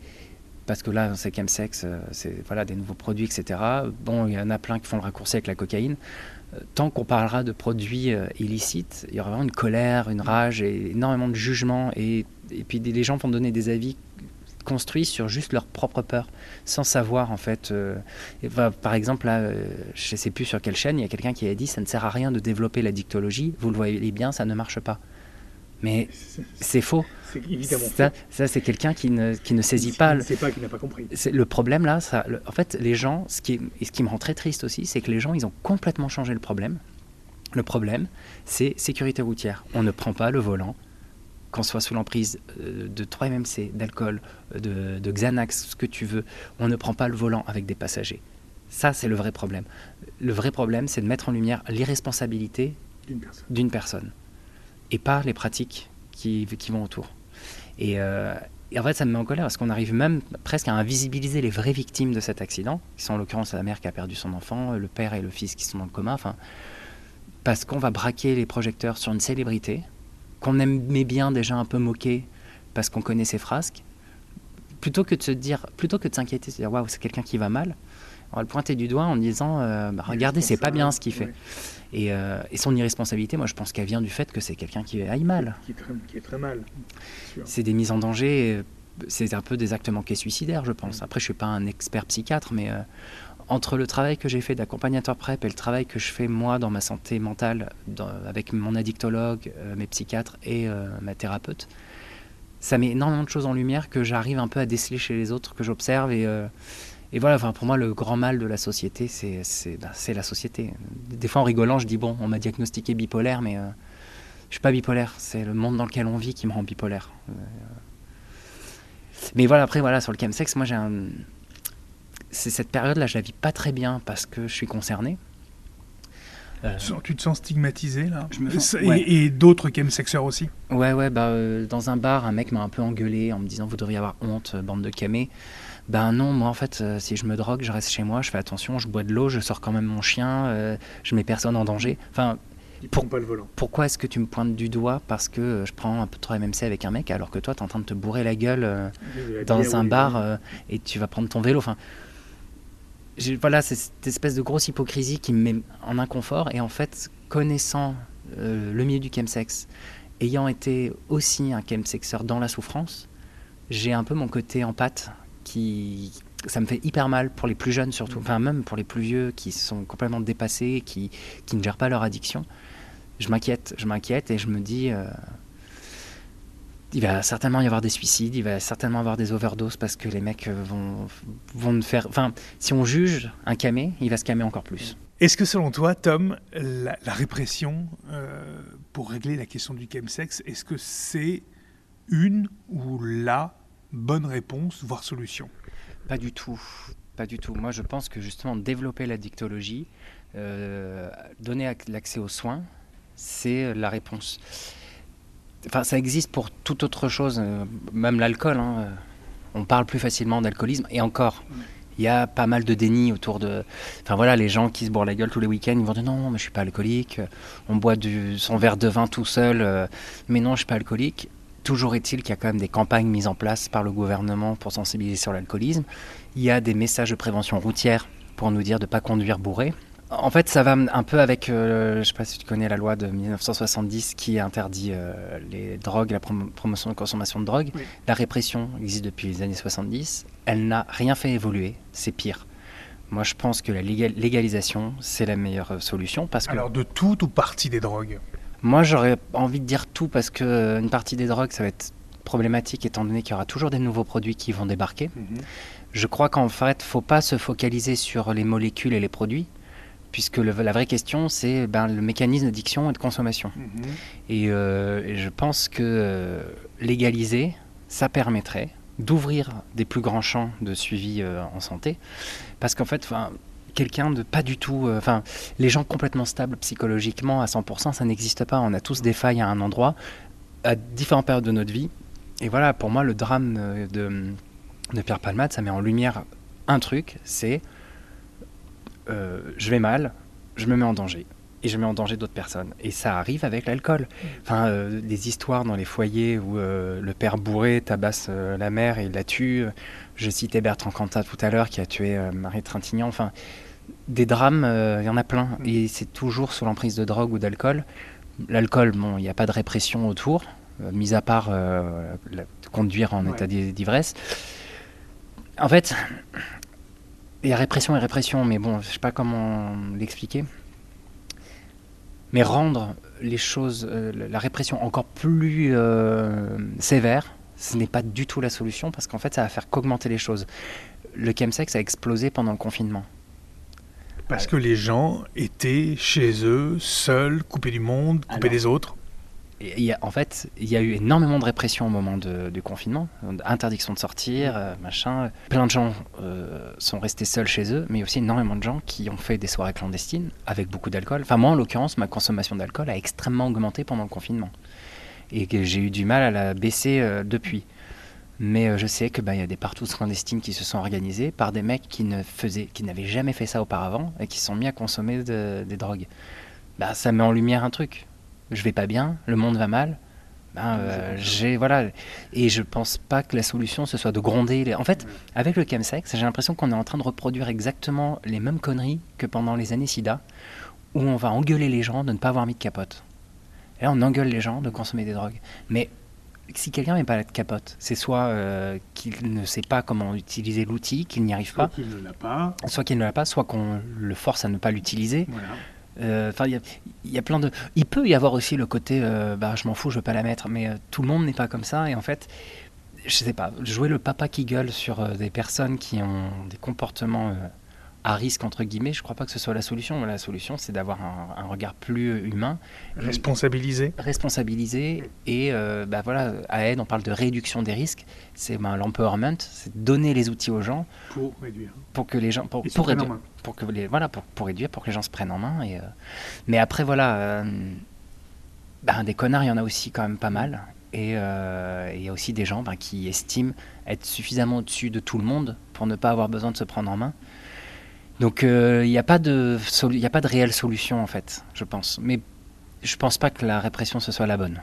Parce que là, c'est chemsex, euh, c'est voilà, des nouveaux produits, etc. Bon, il y en a plein qui font le raccourci avec la cocaïne. Euh, Tant qu'on parlera de produits euh, illicites, il y aura vraiment une colère, une rage et énormément de jugement. Et, puis les gens vont donner des avis construits sur juste leur propre peur, sans savoir en fait. par exemple, là, je ne sais plus sur quelle chaîne, il y a quelqu'un qui a dit ça ne sert à rien de développer la dictologie, vous le voyez bien, ça ne marche pas. Mais C'est faux. évidemment. Ça, ça, c'est quelqu'un qui ne, qui ne saisit pas. C'est pas qu'il n'a pas compris. le problème là, ça, le- en fait, les gens, ce qui, ce qui me rend très triste aussi, c'est que les gens, ils ont complètement changé le problème. Le problème, c'est sécurité routière. On ne prend pas le volant, qu'on soit sous l'emprise euh, de 3-MMC, d'alcool, euh, de, de Xanax, ce que tu veux. On ne prend pas le volant avec des passagers. Ça, c'est le vrai problème. Le vrai problème, c'est de mettre en lumière l'irresponsabilité D'une personne. Et pas les pratiques qui, qui vont autour. Et, euh, et en fait, ça me met en colère parce qu'on arrive même presque à invisibiliser les vraies victimes de cet accident, qui sont en l'occurrence la mère qui a perdu son enfant, le père et le fils qui sont dans le coma, enfin, parce qu'on va braquer les projecteurs sur une célébrité qu'on aimait bien déjà un peu moquer parce qu'on connaît ses frasques, plutôt que de se dire, plutôt que de s'inquiéter, de se dire waouh, c'est quelqu'un qui va mal, on va le pointer du doigt en disant euh, bah, regardez, c'est pas bien ce qu'il fait. Et, euh, et son irresponsabilité, moi je pense qu'elle vient du fait que c'est quelqu'un qui aille mal. Qui est très, qui est très mal. C'est des mises en danger, euh, c'est un peu des actes manqués suicidaires, je pense. Après, je suis pas un expert psychiatre, mais euh, entre le travail que j'ai fait d'accompagnateur PrEP et le travail que je fais moi dans ma santé mentale, dans- avec mon addictologue, euh, mes psychiatres et ma thérapeute, ça met énormément de choses en lumière que j'arrive un peu à déceler chez les autres, que j'observe et. Et voilà, enfin, pour moi, le grand mal de la société, c'est ben, c'est la société. Des fois, en rigolant, je dis, bon, on m'a diagnostiqué bipolaire, mais euh, je suis pas bipolaire. C'est le monde dans lequel on vit qui me rend bipolaire. Euh, mais voilà, après, voilà, sur le chemsex, moi, j'ai un... c'est cette période-là, je la vis pas très bien parce que je suis concerné. Euh, Tu te sens stigmatisé là? Je me sens- Ça- Et, ouais. et d'autres chemsexeurs aussi? Ouais, ouais, bah, euh, dans un bar, un mec m'a un peu engueulé en me disant Vous devriez avoir honte, bande de camés. Ben non, moi en fait, euh, si je me drogue, je reste chez moi, je fais attention, je bois de l'eau, je sors quand même mon chien, euh, je mets personne en danger. Enfin, Ils Pour- pas le volant. pourquoi est-ce que tu me pointes du doigt parce que je prends un peu trop MMC avec un mec alors que toi, tu es en train de te bourrer la gueule euh, dans un bar et tu vas prendre ton vélo. Enfin, voilà, c'est cette espèce de grosse hypocrisie qui me met en inconfort. Et en fait, connaissant le milieu du chemsex, ayant été aussi un chemsexeur dans la souffrance, j'ai un peu mon côté en pâte qui ça me fait hyper mal pour les plus jeunes surtout, enfin même pour les plus vieux qui sont complètement dépassés, qui, qui ne gèrent pas leur addiction. Je m'inquiète, je m'inquiète et je me dis, euh, il va certainement y avoir des suicides, il va certainement y avoir des overdoses parce que les mecs euh, vont, vont me faire. Enfin, si on juge un camé, il va se camer encore plus. Est-ce que selon toi, Tom, la, répression euh, pour régler la question du chemsex, est-ce que c'est une ou la bonne réponse, voire solution Pas du tout. Pas du tout. Moi, je pense que justement, développer la dictologie, euh, donner l'accès aux soins, c'est la réponse. Enfin, ça existe pour toute autre chose, euh, même l'alcool. Hein. On parle plus facilement d'alcoolisme, et encore. Il y a pas mal de déni autour de. Enfin voilà, les gens qui se bourrent la gueule tous les week-ends, ils vont dire non, mais je suis pas alcoolique. On boit son verre de vin tout seul, euh, mais non, je suis pas alcoolique. Toujours est-il qu'il y a quand même des campagnes mises en place par le gouvernement pour sensibiliser sur l'alcoolisme. Il y a des messages de prévention routière pour nous dire de ne pas conduire bourré. En fait, ça va un peu avec, euh, je ne sais pas si tu connais la loi de 1970 qui interdit euh, les drogues, la promotion de consommation de drogue. La répression existe depuis les années 70. Elle n'a rien fait évoluer. C'est pire. Moi, je pense que la légalisation, c'est la meilleure euh, solution parce que. Alors, de tout ou partie des drogues? Moi, j'aurais envie de dire tout parce que une partie des drogues, ça va être problématique étant donné qu'il y aura toujours des nouveaux produits qui vont débarquer. Mhm. Je crois qu'en fait, il ne faut pas se focaliser sur les molécules et les produits, puisque la vraie question, c'est ben, le mécanisme d'addiction et de consommation. Mhm. Euh, et, je pense que euh, légaliser, ça permettrait d'ouvrir des plus grands champs de suivi euh, en santé, parce qu'en fait, quelqu'un de pas du tout, enfin, les gens complètement stables psychologiquement à 100%, ça n'existe pas. On a tous des failles à un endroit, à différentes périodes de notre vie. Et voilà, pour moi, le drame de de Pierre Palmade, ça met en lumière un truc, c'est euh, je vais mal, je me mets en danger. Et je mets en danger d'autres personnes. Et ça arrive avec l'alcool. Enfin, euh, des histoires dans les foyers où euh, le père bourré tabasse la mère et la tue. Je citais Bertrand Cantat tout à l'heure qui a tué Marie Trintignant. Enfin, des drames, il y en a plein. Et c'est toujours sous l'emprise de drogue ou d'alcool. L'alcool, bon, il n'y a pas de répression autour, mis à part conduire en état d'ivresse. En fait, il y a répression et répression, mais bon, je sais pas comment l'expliquer. Mais rendre les choses, euh, la répression encore plus euh, sévère, ce n'est pas du tout la solution parce qu'en fait, ça va faire qu'augmenter les choses. Le chemsex a explosé pendant le confinement. Parce que les gens étaient chez eux, seuls, coupés du monde, coupés des autres en fait, il y a eu énormément de répression au moment du confinement, interdiction de sortir, euh, machin. Plein de gens euh, sont restés seuls chez eux, mais il y a aussi énormément de gens qui ont fait des soirées clandestines avec beaucoup d'alcool. Enfin, moi, en l'occurrence, ma consommation d'alcool a extrêmement augmenté pendant le confinement. Et j'ai eu du mal à la baisser euh, depuis. Mais je sais qu'il bah, y a des partout clandestines qui se sont organisées par des mecs qui ne faisaient, qui n'avaient jamais fait ça auparavant et qui se sont mis à consommer des drogues. Bah, ça met en lumière un truc. Je vais pas bien, le monde va mal. Ben, euh, j'ai voilà. Et je pense pas que la solution ce soit de gronder en fait avec le chemsex j'ai l'impression qu'on est en train de reproduire exactement les mêmes conneries que pendant les années sida où on va engueuler les gens de ne pas avoir mis de capote. Et là on engueule les gens de consommer des drogues. Mais si quelqu'un met pas de capote, c'est soit euh, qu'il ne sait pas comment utiliser l'outil, qu'il n'y arrive pas, soit qu'il ne l'a pas, soit qu'il ne l'a pas, soit qu'on le force à ne pas l'utiliser. Voilà. Euh, enfin, il y, a plein de. Il peut y avoir aussi le côté, euh, bah, je m'en fous, je veux pas la mettre, mais tout le monde n'est pas comme ça. Et en fait, je sais pas, jouer le papa qui gueule sur des personnes qui ont des comportements à risque, entre guillemets, je crois pas que ce soit la solution. La solution, c'est d'avoir un, regard plus humain. Responsabilisé. Responsabilisé. Et bah voilà, à aide, on parle de réduction des risques. C'est ben, l'empowerment, c'est donner les outils aux gens. Pour réduire. Pour que les gens. Pour, pour réduire. Pour, que les, voilà, pour, pour, réduire, pour que les gens se prennent en main. Et, mais après, voilà. Ben, des connards, il y en a aussi quand même pas mal. Et il y a aussi des gens ben, qui estiment être suffisamment au-dessus de tout le monde pour ne pas avoir besoin de se prendre en main. Donc il euh, n'y a, pas de a pas de réelle solution en fait, je pense. Mais je pense pas que la répression ce soit la bonne.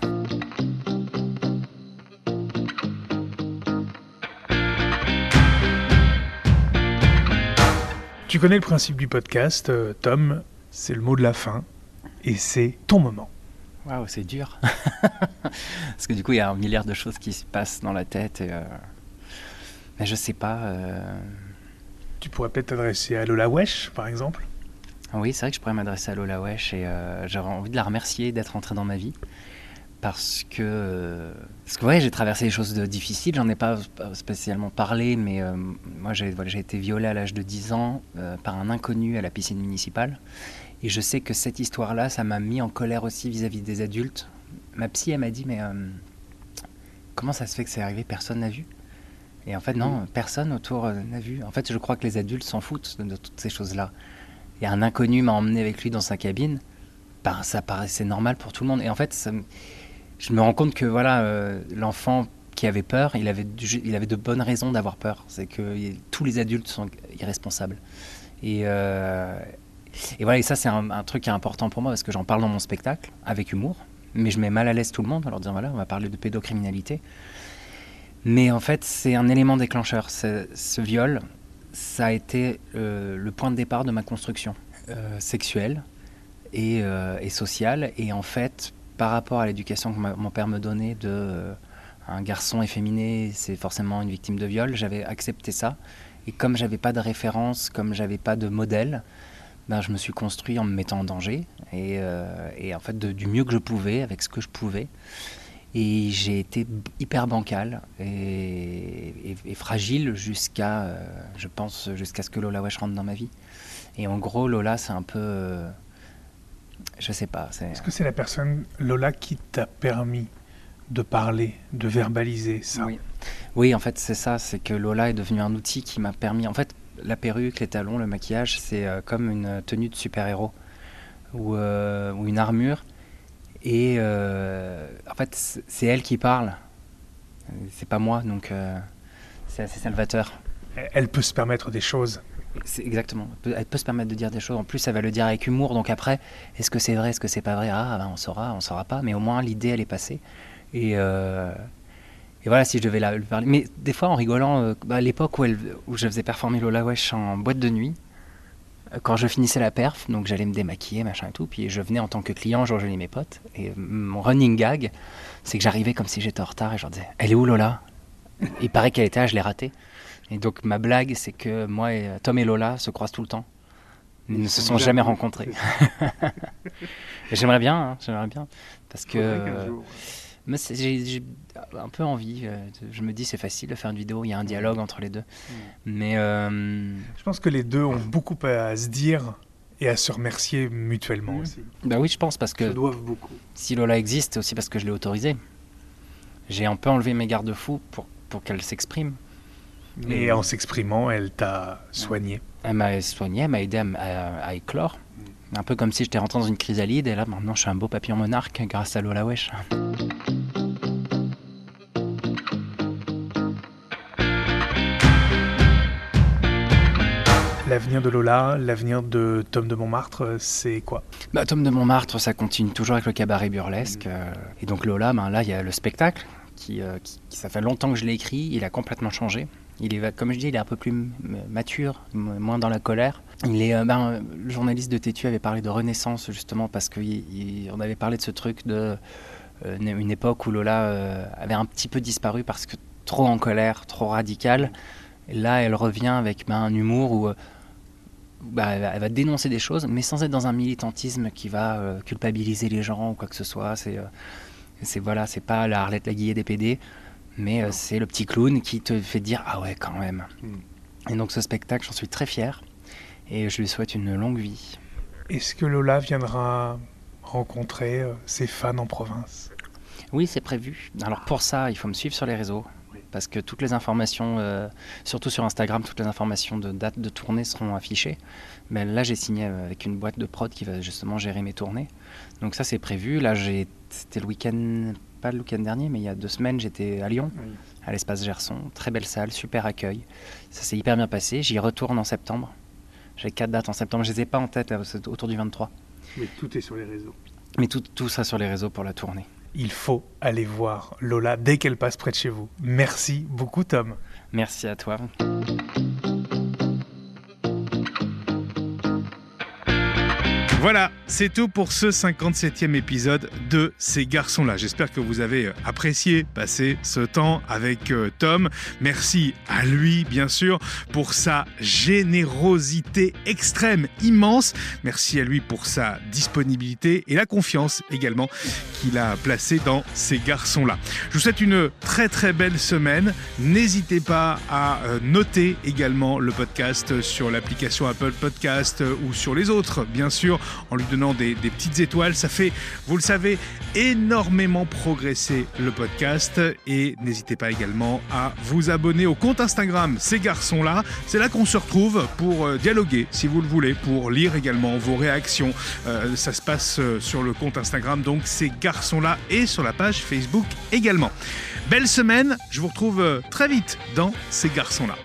Tu connais le principe du podcast, euh, Tom, c'est le mot de la fin, et c'est ton moment. Waouh, c'est dur. (laughs) Parce que du coup, il y a un milliard de choses qui se passent dans la tête. Et, euh... Mais je sais pas. Euh, tu pourrais peut-être t'adresser à Lola Wesh, par exemple Oui, c'est vrai que je pourrais m'adresser à Lola Wesh et euh, j'aurais envie de la remercier d'être entrée dans ma vie. parce que, parce que ouais, j'ai traversé des choses difficiles, j'en ai pas spécialement parlé, mais euh, moi j'ai été violée à l'âge de 10 ans euh, par un inconnu à la piscine municipale. Et je sais que cette histoire-là, ça m'a mis en colère aussi vis-à-vis des adultes. Ma psy, elle m'a dit, mais comment ça se fait que c'est arrivé? Personne n'a vu? Et en fait, non, personne autour n'a vu. En fait, je crois que les adultes s'en foutent de, toutes ces choses-là. Et un inconnu m'a emmené avec lui dans sa cabine. Ben, ça paraissait normal pour tout le monde. Et en fait, ça, je me rends compte que voilà, euh, l'enfant qui avait peur, il avait, il avait de bonnes raisons d'avoir peur. C'est que tous les adultes sont irresponsables. Et, euh, et voilà, et ça c'est un, truc qui est important pour moi parce que j'en parle dans mon spectacle avec humour, mais je mets mal à l'aise tout le monde en leur disant voilà, on va parler de pédocriminalité. Mais en fait, c'est un élément déclencheur. Ce viol, ça a été euh, le point de départ de ma construction sexuelle et, et sociale. Et en fait, par rapport à l'éducation que mon père me donnait de euh, un garçon efféminé, c'est forcément une victime de viol, j'avais accepté ça. Et comme j'avais pas de référence, comme j'avais pas de modèle, ben, je me suis construit en me mettant en danger et, euh, en fait du mieux que je pouvais avec ce que je pouvais. Et j'ai été hyper bancal et, fragile jusqu'à, euh, je pense, jusqu'à ce que Lola Wesh rentre dans ma vie. Et en gros, Lola, c'est un peu je sais pas. Est-ce que c'est la personne, Lola, qui t'a permis de parler, de verbaliser ça? Oui. oui, en fait, c'est ça. C'est que Lola est devenue un outil qui m'a permis. En fait, la perruque, les talons, le maquillage, c'est euh, comme une tenue de super-héros ou, euh, une armure. Et euh, en fait, c'est elle qui parle. C'est pas moi, donc c'est assez salvateur. Elle peut se permettre des choses exactement. Elle peut se permettre de dire des choses. En plus, elle va le dire avec humour. Donc après, est-ce que c'est vrai, est-ce que c'est pas vrai? Ah, ben, on saura, on saura pas. Mais au moins, l'idée, elle est passée. Et, euh, et voilà, si je devais la, parler. Mais des fois, en rigolant, euh, bah, à l'époque où, où je faisais performer Lola Wesh en boîte de nuit, euh, quand je finissais la perf, donc j'allais me démaquiller, machin et tout, puis je venais en tant que client, je rejoignais mes potes. Et mon running gag, c'est que j'arrivais comme si j'étais en retard et je leur disais Elle est où Lola? Il paraît qu'elle était là, je l'ai ratée. Et donc ma blague, c'est que moi et Tom et Lola se croisent tout le temps. Ils ne se sont jamais rencontrés. (laughs) j'aimerais bien, hein, j'aimerais bien, parce que j'ai un peu envie. Euh, je me dis c'est facile de faire une vidéo, il y a un dialogue entre les deux. Mm. Mais euh, je pense que les deux ont beaucoup à se dire et à se remercier mutuellement mm. aussi. Bah oui, je pense parce que doivent beaucoup. Si Lola existe, c'est aussi parce que je l'ai autorisée. J'ai un peu enlevé mes garde-fous pour pour qu'elle s'exprime. Et en s'exprimant, elle t'a soigné. Elle m'a soigné, elle m'a aidé à, éclore. Un peu comme si j'étais rentré dans une chrysalide et là maintenant je suis un beau papillon monarque grâce à Lola Wesh. L'avenir de Lola, l'avenir de Tom de Montmartre, c'est quoi? Bah, Tom de Montmartre, ça continue toujours avec le cabaret burlesque. Euh, et donc Lola, ben, là, il y a le spectacle, qui, euh, qui, ça fait longtemps que je l'ai écrit, il a complètement changé. Il est, comme je dis, il est un peu plus mature, moins dans la colère. Il est, euh, ben, le journaliste de Tétu avait parlé de renaissance justement parce qu'on avait parlé de ce truc de euh, une époque où Lola euh, avait un petit peu disparu parce que trop en colère, trop radicale. là, elle revient avec ben, un humour où bah, elle va dénoncer des choses, mais sans être dans un militantisme qui va culpabiliser les gens ou quoi que ce soit. C'est, c'est voilà, c'est pas la Arlette Laguillet des PD mais euh, c'est le petit clown qui te fait dire ah ouais quand même. Hmm. Et donc ce spectacle, j'en suis très fier et je lui souhaite une longue vie. Est-ce que Lola viendra rencontrer euh, ses fans en province? Oui, c'est prévu. Alors pour ça, il faut me suivre sur les réseaux parce que toutes les informations, euh, surtout sur Instagram, toutes les informations de date de tournée seront affichées. Mais là, j'ai signé avec une boîte de prod qui va justement gérer mes tournées. Donc ça, c'est prévu. Là, c'était le week-end pas le week-end dernier, mais il y a deux semaines, j'étais à Lyon, à l'espace Gerson. Très belle salle, super accueil. Ça s'est hyper bien passé. J'y retourne en septembre. J'ai quatre dates en septembre. Je ne les ai pas en tête, c'est autour du 23. Mais tout est sur les réseaux. Mais tout, tout ça sur les réseaux pour la tournée. Il faut aller voir Lola dès qu'elle passe près de chez vous. Merci beaucoup, Tom. Merci à toi. Voilà, c'est tout pour ce 57e épisode de Ces garçons-là. J'espère que vous avez euh, apprécié passer ce temps avec euh, Tom. Merci à lui, bien sûr, pour sa générosité extrême, immense. Merci à lui pour sa disponibilité et la confiance également qu'il a placée dans ces garçons-là. Je vous souhaite une très très belle semaine. N'hésitez pas à euh, noter également le podcast sur l'application Apple Podcast ou sur les autres, bien sûr en lui donnant des, petites étoiles. Ça fait, vous le savez, énormément progresser le podcast. Et n'hésitez pas également à vous abonner au compte Instagram Ces garçons-là. C'est là, qu'on se retrouve pour euh, dialoguer, si vous le voulez, pour lire également vos réactions. Euh, ça se passe euh, sur le compte Instagram, donc Ces garçons-là, et sur la page Facebook également. Belle semaine, je vous retrouve très vite dans Ces garçons-là.